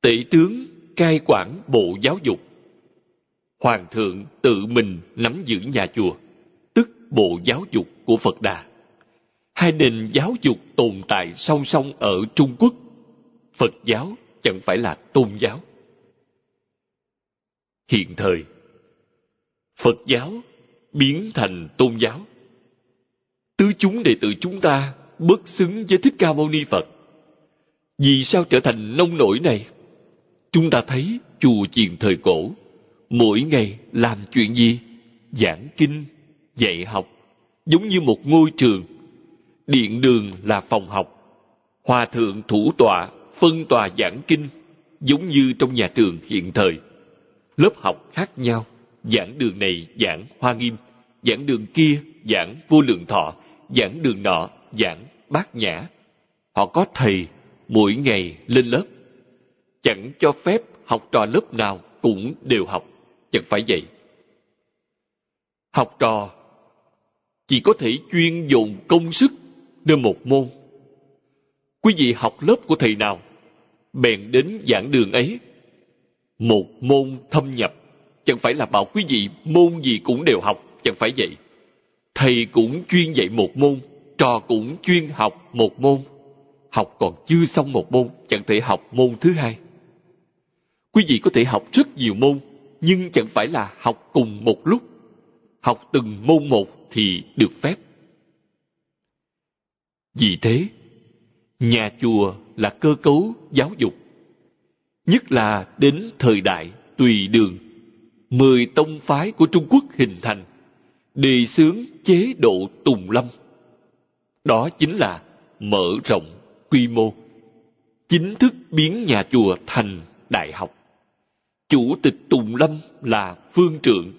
Tể tướng cai quản bộ giáo dục. Hoàng thượng tự mình nắm giữ nhà chùa, tức bộ giáo dục của Phật Đà. Hai nền giáo dục tồn tại song song ở Trung Quốc. Phật giáo chẳng phải là tôn giáo. Hiện thời, Phật giáo biến thành tôn giáo. Tứ chúng đệ tử chúng ta bất xứng với Thích Ca Mâu Ni Phật. Vì sao trở thành nông nổi này? Chúng ta thấy chùa chiền thời cổ, mỗi ngày làm chuyện gì? Giảng kinh, dạy học, giống như một ngôi trường. Điện đường là phòng học. Hòa thượng thủ tọa, phân tòa giảng kinh, giống như trong nhà trường hiện thời. Lớp học khác nhau, giảng đường này giảng hoa nghiêm, giảng đường kia giảng vô lượng thọ, giảng đường nọ giảng bát nhã. Họ có thầy mỗi ngày lên lớp. Chẳng cho phép học trò lớp nào cũng đều học, chẳng phải vậy. Học trò chỉ có thể chuyên dùng công sức nơi một môn. Quý vị học lớp của thầy nào, bèn đến giảng đường ấy. Một môn thâm nhập, chẳng phải là bảo quý vị môn gì cũng đều học, chẳng phải vậy. Thầy cũng chuyên dạy một môn, trò cũng chuyên học một môn. Học còn chưa xong một môn, chẳng thể học môn thứ hai. Quý vị có thể học rất nhiều môn, nhưng chẳng phải là học cùng một lúc. Học từng môn một thì được phép. Vì thế, nhà chùa là cơ cấu giáo dục. Nhất là đến thời đại tùy đường, mười tông phái của Trung Quốc hình thành, đề xướng chế độ tùng lâm đó chính là mở rộng quy mô, chính thức biến nhà chùa thành đại học. Chủ tịch Tùng Lâm là phương trưởng,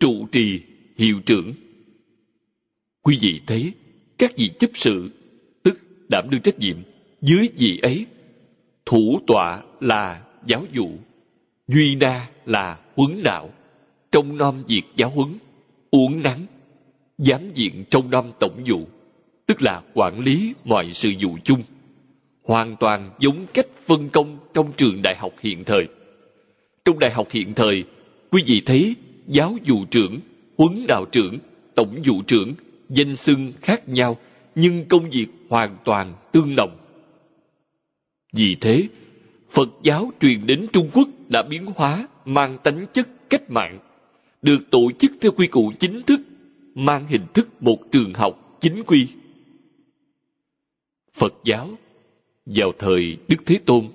trụ trì hiệu trưởng. Quý vị thấy, các vị chấp sự, tức đảm đương trách nhiệm, dưới vị ấy, thủ tọa là giáo dụ, duy na là huấn đạo, trong nom việc giáo huấn, uống nắng, giám diện trong năm tổng vụ tức là quản lý mọi sự vụ chung, hoàn toàn giống cách phân công trong trường đại học hiện thời. Trong đại học hiện thời, quý vị thấy giáo vụ trưởng, huấn đạo trưởng, tổng vụ trưởng, danh xưng khác nhau, nhưng công việc hoàn toàn tương đồng. Vì thế, Phật giáo truyền đến Trung Quốc đã biến hóa mang tánh chất cách mạng, được tổ chức theo quy củ chính thức, mang hình thức một trường học chính quy Phật giáo, vào thời Đức Thế Tôn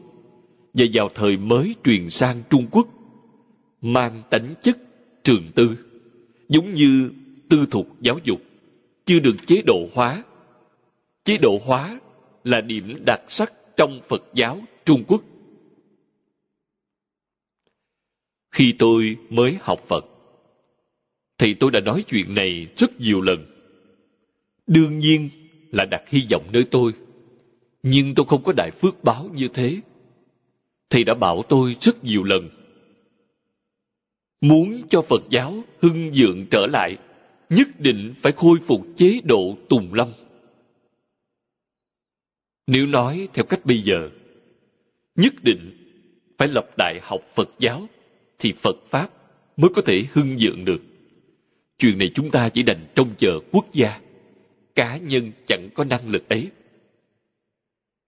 và vào thời mới truyền sang Trung Quốc, mang tánh chất trường tư, giống như tư thục giáo dục, chưa được chế độ hóa. Chế độ hóa là điểm đặc sắc trong phật giáo trung quốc. Khi tôi mới học phật thì tôi đã nói chuyện này rất nhiều lần. Đương nhiên là đặt hy vọng nơi tôi nhưng tôi không có đại phước báo như thế. Thầy đã bảo tôi rất nhiều lần. Muốn cho Phật giáo hưng dượng trở lại, nhất định phải khôi phục chế độ tùng lâm. Nếu nói theo cách bây giờ, nhất định phải lập đại học Phật giáo thì Phật Pháp mới có thể hưng vượng được. Chuyện này chúng ta chỉ đành trông chờ quốc gia. Cá nhân chẳng có năng lực ấy.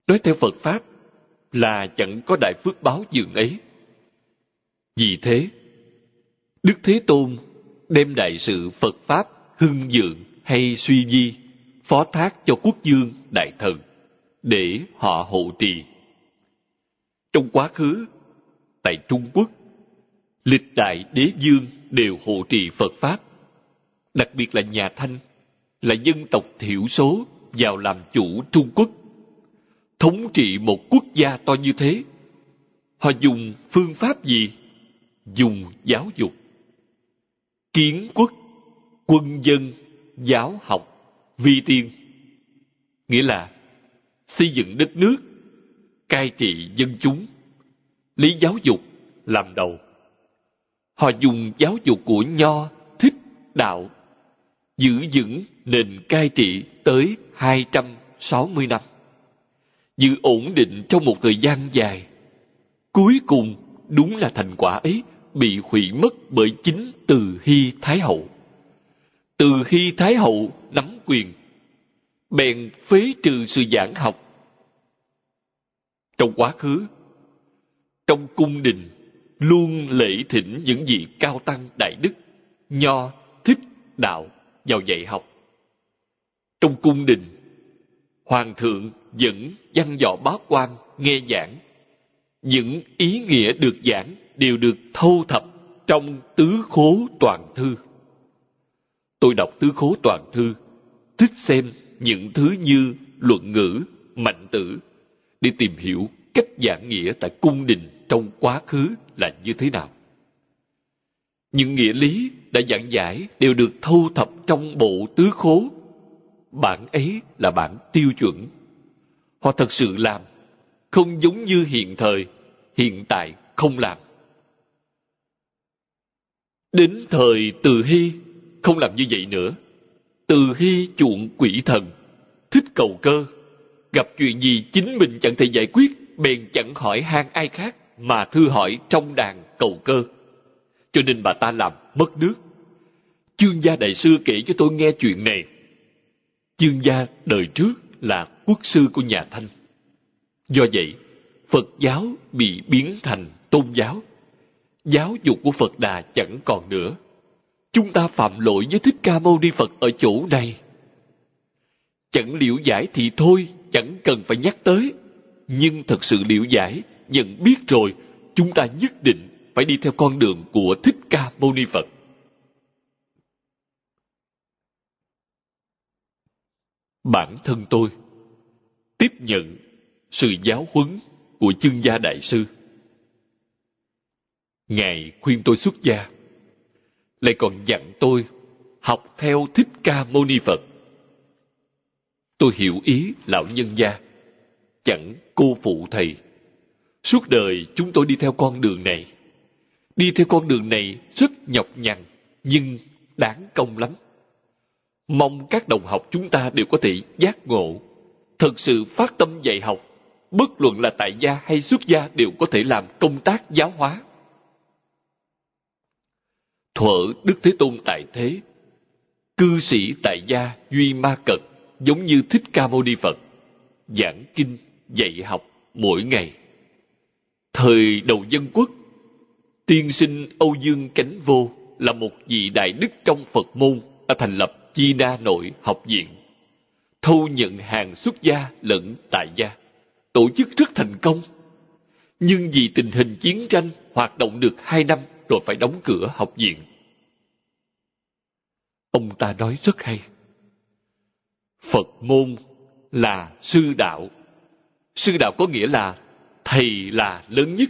Nói theo Phật Pháp là chẳng có đại phước báo dường ấy. Vì thế, Đức Thế Tôn đem đại sự Phật Pháp hưng dượng hay suy di phó thác cho quốc dương đại thần để họ hộ trì. Trong quá khứ, tại Trung Quốc, lịch đại đế dương đều hộ trì Phật Pháp. Đặc biệt là nhà Thanh, là dân tộc thiểu số vào làm chủ Trung Quốc. Thống trị một quốc gia to như thế, họ dùng phương pháp gì? Dùng giáo dục. Kiến quốc, quân dân, giáo học, vi tiên. Nghĩa là xây dựng đất nước, cai trị dân chúng, lấy giáo dục làm đầu. Họ dùng giáo dục của Nho, Thích, Đạo, giữ vững nền cai trị tới 260 năm. Giữ ổn định trong một thời gian dài. Cuối cùng, đúng là thành quả ấy bị hủy mất bởi chính Từ Hy Thái Hậu. Từ Hy Thái Hậu nắm quyền, bèn phế trừ sự giảng học. Trong quá khứ, trong cung đình luôn lễ thỉnh những vị cao tăng đại đức, nho, thích, đạo vào dạy học. Trong cung đình, hoàng thượng dẫn văn võ bá quan nghe giảng. Những ý nghĩa được giảng đều được thâu thập trong tứ khố toàn thư. Tôi đọc tứ khố toàn thư, thích xem những thứ như luận ngữ, mạnh tử để tìm hiểu cách giảng nghĩa tại cung đình trong quá khứ là như thế nào. Những nghĩa lý đã giảng giải đều được thu thập trong bộ tứ khố. Bản ấy là bản tiêu chuẩn. Họ thật sự làm, không giống như hiện thời, hiện tại không làm. Đến thời Từ Hy không làm như vậy nữa. Từ Hy chuộng quỷ thần, thích cầu cơ. Gặp chuyện gì chính mình chẳng thể giải quyết, bèn chẳng hỏi han ai khác, mà thư hỏi trong đàn cầu cơ. Cho nên bà ta làm mất nước. Chương gia đại sư kể cho tôi nghe chuyện này. Chương gia đời trước là quốc sư của nhà Thanh. Do vậy, Phật giáo bị biến thành tôn giáo giáo dục của Phật Đà chẳng còn nữa. Chúng ta phạm lỗi với Thích Ca Mâu Ni Phật ở chỗ này. Chẳng liễu giải thì thôi, chẳng cần phải nhắc tới. Nhưng thật sự liễu giải, nhận biết rồi, chúng ta nhất định phải đi theo con đường của Thích Ca Mâu Ni Phật. Bản thân tôi tiếp nhận sự giáo huấn của chương gia đại sư Ngài khuyên tôi xuất gia, lại còn dặn tôi học theo Thích Ca Mâu Ni Phật. Tôi hiểu ý lão nhân gia, chẳng cô phụ thầy. Suốt đời chúng tôi đi theo con đường này. Đi theo con đường này rất nhọc nhằn, nhưng đáng công lắm. Mong các đồng học chúng ta đều có thể giác ngộ, thật sự phát tâm dạy học, bất luận là tại gia hay xuất gia đều có thể làm công tác giáo hóa thuở Đức Thế Tôn tại thế, cư sĩ tại gia Duy Ma Cật giống như Thích Ca Mâu Ni Phật, giảng kinh, dạy học mỗi ngày. Thời đầu dân quốc, tiên sinh Âu Dương Cánh Vô là một vị đại đức trong Phật môn đã thành lập Chi Na Nội học viện, thâu nhận hàng xuất gia lẫn tại gia, tổ chức rất thành công. Nhưng vì tình hình chiến tranh hoạt động được hai năm rồi phải đóng cửa học viện. Ông ta nói rất hay. Phật môn là sư đạo. Sư đạo có nghĩa là thầy là lớn nhất.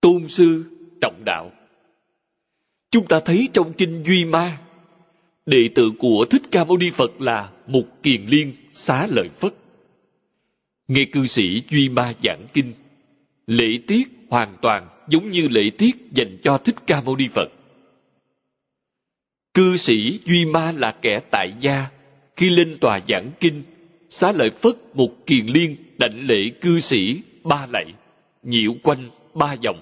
Tôn sư trọng đạo. Chúng ta thấy trong kinh Duy Ma, đệ tử của Thích Ca Mâu Ni Phật là Mục Kiền Liên xá lợi Phất. Nghe cư sĩ Duy Ma giảng kinh, lễ tiết hoàn toàn giống như lễ tiết dành cho Thích Ca Mâu Ni Phật. Cư sĩ Duy Ma là kẻ tại gia, khi lên tòa giảng kinh, xá lợi Phất một kiền liên đảnh lễ cư sĩ ba lạy, nhiễu quanh ba vòng.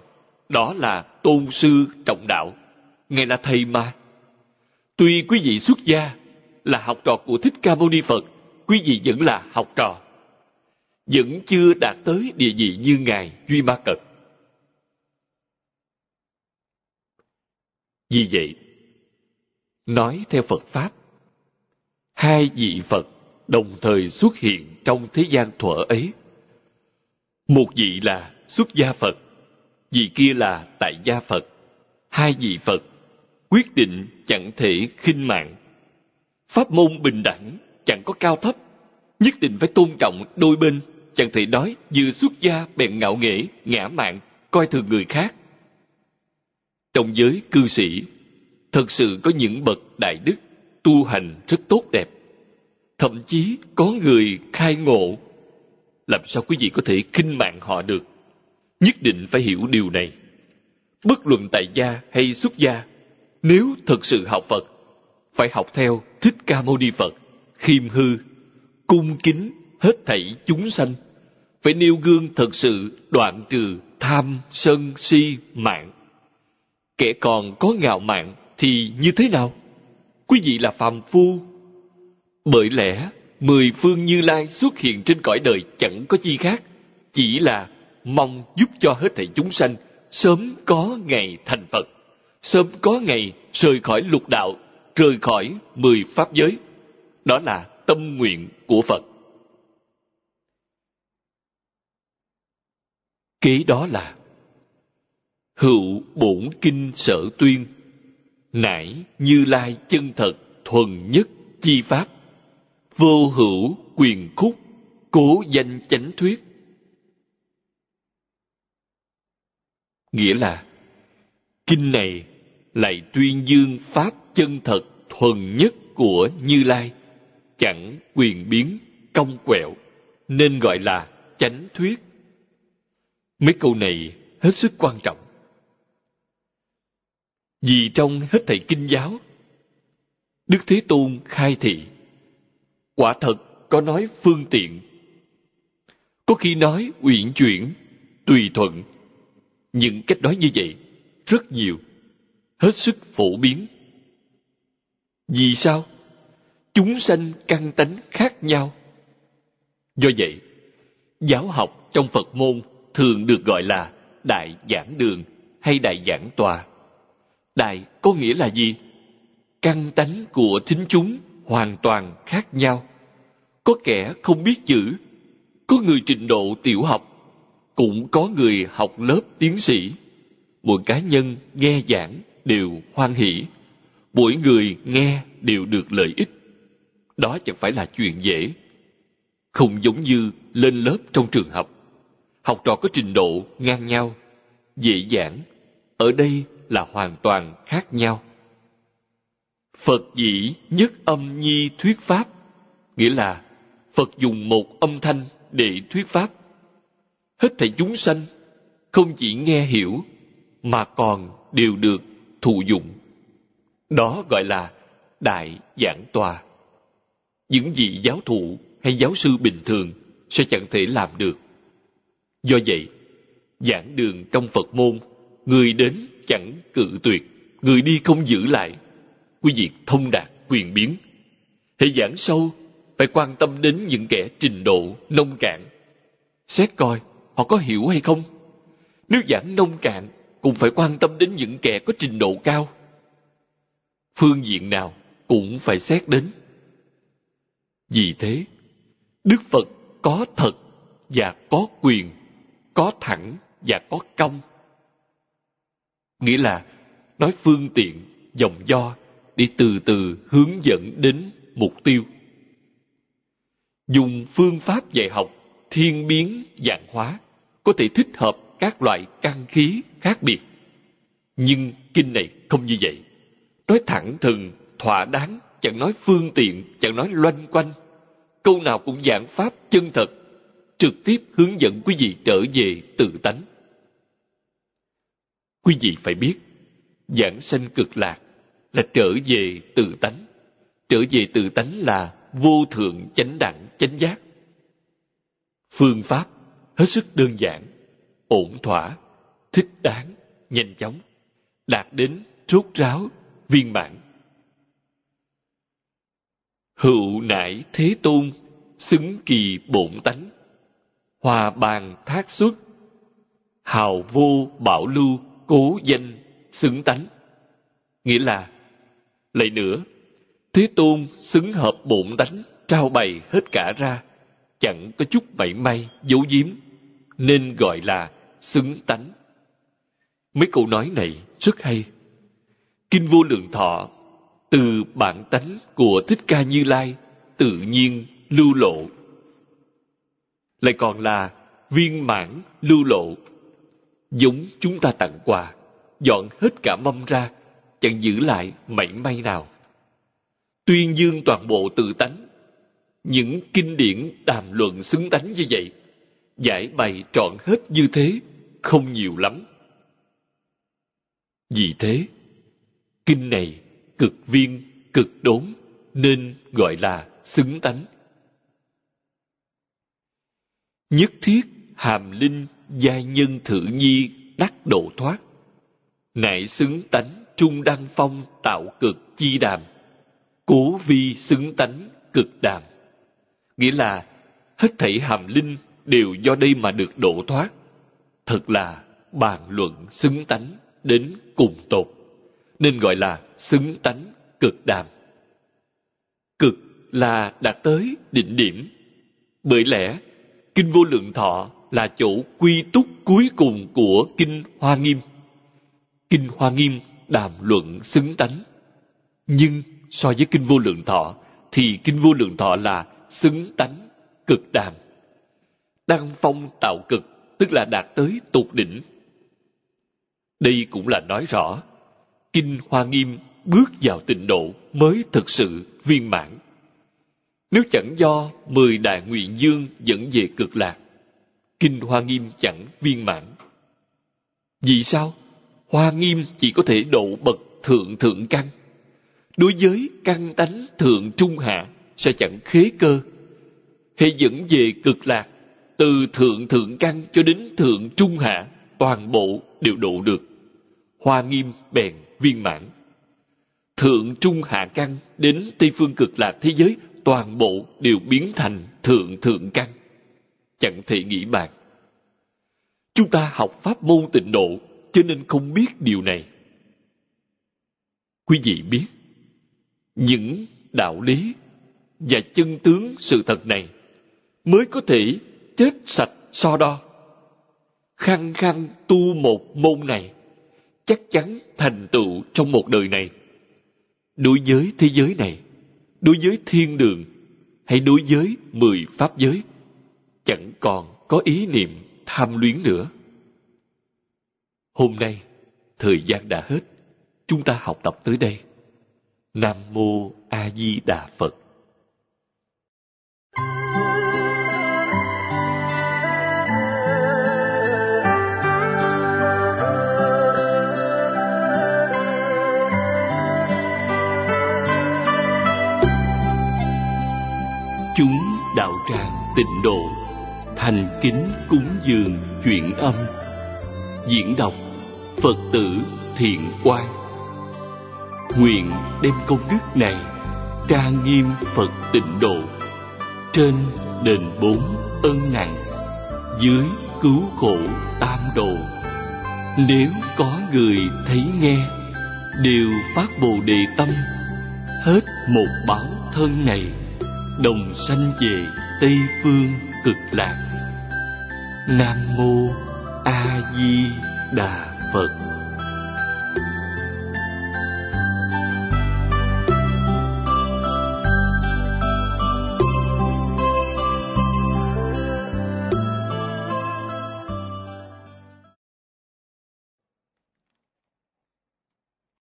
Đó là tôn sư trọng đạo, ngài là thầy mà. Tuy quý vị xuất gia là học trò của Thích Ca Mâu Ni Phật, quý vị vẫn là học trò. Vẫn chưa đạt tới địa vị như Ngài Duy Ma Cật. Vì vậy, nói theo Phật Pháp, hai vị Phật đồng thời xuất hiện trong thế gian thuở ấy. Một vị là xuất gia Phật, vị kia là tại gia Phật. Hai vị Phật quyết định chẳng thể khinh mạng. Pháp môn bình đẳng chẳng có cao thấp, nhất định phải tôn trọng đôi bên, chẳng thể nói vừa xuất gia bèn ngạo nghễ, ngã mạn, coi thường người khác. Trong giới cư sĩ, thật sự có những bậc đại đức tu hành rất tốt đẹp. Thậm chí có người khai ngộ. Làm sao quý vị có thể khinh mạng họ được? Nhất định phải hiểu điều này. Bất luận tại gia hay xuất gia, nếu thực sự học Phật, phải học theo Thích Ca Mâu Ni Phật, khiêm hư, cung kính hết thảy chúng sanh. Phải nêu gương thật sự đoạn trừ tham, sân, si, mạng. Kẻ còn có ngạo mạn thì như thế nào? Quý vị là phàm phu. Bởi lẽ, mười phương Như Lai xuất hiện trên cõi đời chẳng có chi khác, chỉ là mong giúp cho hết thảy chúng sanh sớm có ngày thành Phật, sớm có ngày rời khỏi lục đạo, rời khỏi mười pháp giới. Đó là tâm nguyện của Phật. Kế đó là Hữu bổn kinh sở tuyên nải như lai chân thật thuần nhất chi pháp vô hữu quyền khúc cố danh chánh thuyết nghĩa là kinh này lại tuyên dương pháp chân thật thuần nhất của như lai chẳng quyền biến cong quẹo nên gọi là chánh thuyết. Mấy câu này hết sức quan trọng. Vì trong hết thảy kinh giáo, Đức Thế Tôn khai thị, quả thật có nói phương tiện, có khi nói uyển chuyển, tùy thuận. Những cách nói như vậy rất nhiều, hết sức phổ biến. Vì sao? Chúng sanh căn tánh khác nhau. Do vậy, giáo học trong Phật môn thường được gọi là Đại Giảng Đường hay Đại Giảng Tòa. Đại có nghĩa là gì? Căn tánh của thính chúng hoàn toàn khác nhau. Có kẻ không biết chữ, có người trình độ tiểu học, cũng có người học lớp tiến sĩ. Mỗi cá nhân nghe giảng đều hoan hỷ, mỗi người nghe đều được lợi ích. Đó chẳng phải là chuyện dễ. Không giống như lên lớp trong trường học. Học trò có trình độ ngang nhau, dễ dàng. Ở đây là hoàn toàn khác nhau. Phật dĩ nhất âm nhi thuyết pháp, nghĩa là Phật dùng một âm thanh để thuyết pháp. Hết thảy chúng sanh không chỉ nghe hiểu mà còn đều được thụ dụng. Đó gọi là đại giảng tòa. Những vị giáo thụ hay giáo sư bình thường sẽ chẳng thể làm được. Do vậy, giảng đường trong Phật môn, người đến chẳng cự tuyệt, người đi không giữ lại. Quý vị thông đạt quyền biến. Hệ giảng sâu, phải quan tâm đến những kẻ trình độ nông cạn. Xét coi, họ có hiểu hay không? Nếu giảng nông cạn, cũng phải quan tâm đến những kẻ có trình độ cao. Phương diện nào cũng phải xét đến. Vì thế, Đức Phật có thật và có quyền, có thẳng và có công nghĩa là nói phương tiện dòng do để từ từ hướng dẫn đến mục tiêu dùng phương pháp dạy học thiên biến dạng hóa có thể thích hợp các loại căn khí khác biệt. Nhưng kinh này không như vậy. Nói thẳng thừng thỏa đáng chẳng nói phương tiện chẳng nói loanh quanh. Câu nào cũng giảng pháp chân thật trực tiếp hướng dẫn quý vị trở về tự tánh. Quý vị phải biết, giảng sanh cực lạc là trở về tự tánh. Trở về tự tánh là vô thượng chánh đẳng chánh giác. Phương pháp hết sức đơn giản, ổn thỏa, thích đáng, nhanh chóng, đạt đến rốt ráo, viên mãn. Hữu nải thế tôn, xứng kỳ bổn tánh, hòa bàn thác xuất, hào vô bảo lưu cố danh xứng tánh. Nghĩa là, lại nữa, Thế Tôn xứng hợp bổn tánh, trao bày hết cả ra, chẳng có chút mảy may, giấu giếm, nên gọi là xứng tánh. Mấy câu nói này rất hay. Kinh vô lượng thọ, từ bản tánh của Thích Ca Như Lai, tự nhiên lưu lộ. Lại còn là viên mãn lưu lộ, giống chúng ta tặng quà, dọn hết cả mâm ra, chẳng giữ lại mảy may nào. Tuyên dương toàn bộ tự tánh, những kinh điển đàm luận xứng tánh như vậy, giải bày trọn hết như thế, không nhiều lắm. Vì thế, kinh này cực viên, cực đốn, nên gọi là xứng tánh. Nhất thiết hàm linh giai nhân thử nhi đắc độ thoát, nại xứng tánh trung đăng phong tạo cực chi đàm, cố vi xứng tánh cực đàm. Nghĩa là hết thảy hàm linh đều do đây mà được độ thoát. Thật là bàn luận xứng tánh đến cùng tột, nên gọi là xứng tánh cực đàm. Cực là đạt tới đỉnh điểm. Bởi lẽ, Kinh Vô Lượng Thọ là chỗ quy túc cuối cùng của Kinh Hoa Nghiêm. Kinh Hoa Nghiêm đàm luận xứng tánh. Nhưng so với Kinh Vô Lượng Thọ, thì Kinh Vô Lượng Thọ là xứng tánh, cực đàm. Đăng phong tạo cực, tức là đạt tới tột đỉnh. Đây cũng là nói rõ, Kinh Hoa Nghiêm bước vào tịnh độ mới thực sự viên mãn. Nếu chẳng do mười đại nguyện dương dẫn về cực lạc, Kinh Hoa Nghiêm chẳng viên mãn. Vì sao? Hoa Nghiêm chỉ có thể độ bậc thượng thượng căn. Đối với căn tánh thượng trung hạ sẽ chẳng khế cơ. Hệ dẫn về cực lạc, từ thượng thượng căn cho đến thượng trung hạ, toàn bộ đều độ được. Hoa Nghiêm bèn viên mãn. Thượng trung hạ căn đến Tây phương cực lạc thế giới toàn bộ đều biến thành thượng thượng căn. Chẳng thể nghĩ bàn. Chúng ta học pháp môn tịnh độ cho nên không biết điều này. Quý vị biết, những đạo lý và chân tướng sự thật này mới có thể chết sạch so đo. Khăng khăng tu một môn này chắc chắn thành tựu trong một đời này. Đối với thế giới này, đối với thiên đường hay đối với mười pháp giới, chẳng còn có ý niệm tham luyến nữa. Hôm nay, thời gian đã hết. Chúng ta học tập tới đây. Nam Mô A Di Đà Phật. Chúng đạo tràng tịnh độ, thành kính cúng dường chuyện âm. Diễn đọc Phật tử thiện quan Nguyện đem công đức này trang nghiêm Phật tịnh độ. Trên đền bốn ân nặng, Dưới cứu khổ tam độ. Nếu có người thấy nghe, Đều phát bồ đề tâm. Hết một báo thân này. Đồng sanh về Tây Phương cực lạc. Nam Mô A Di Đà Phật.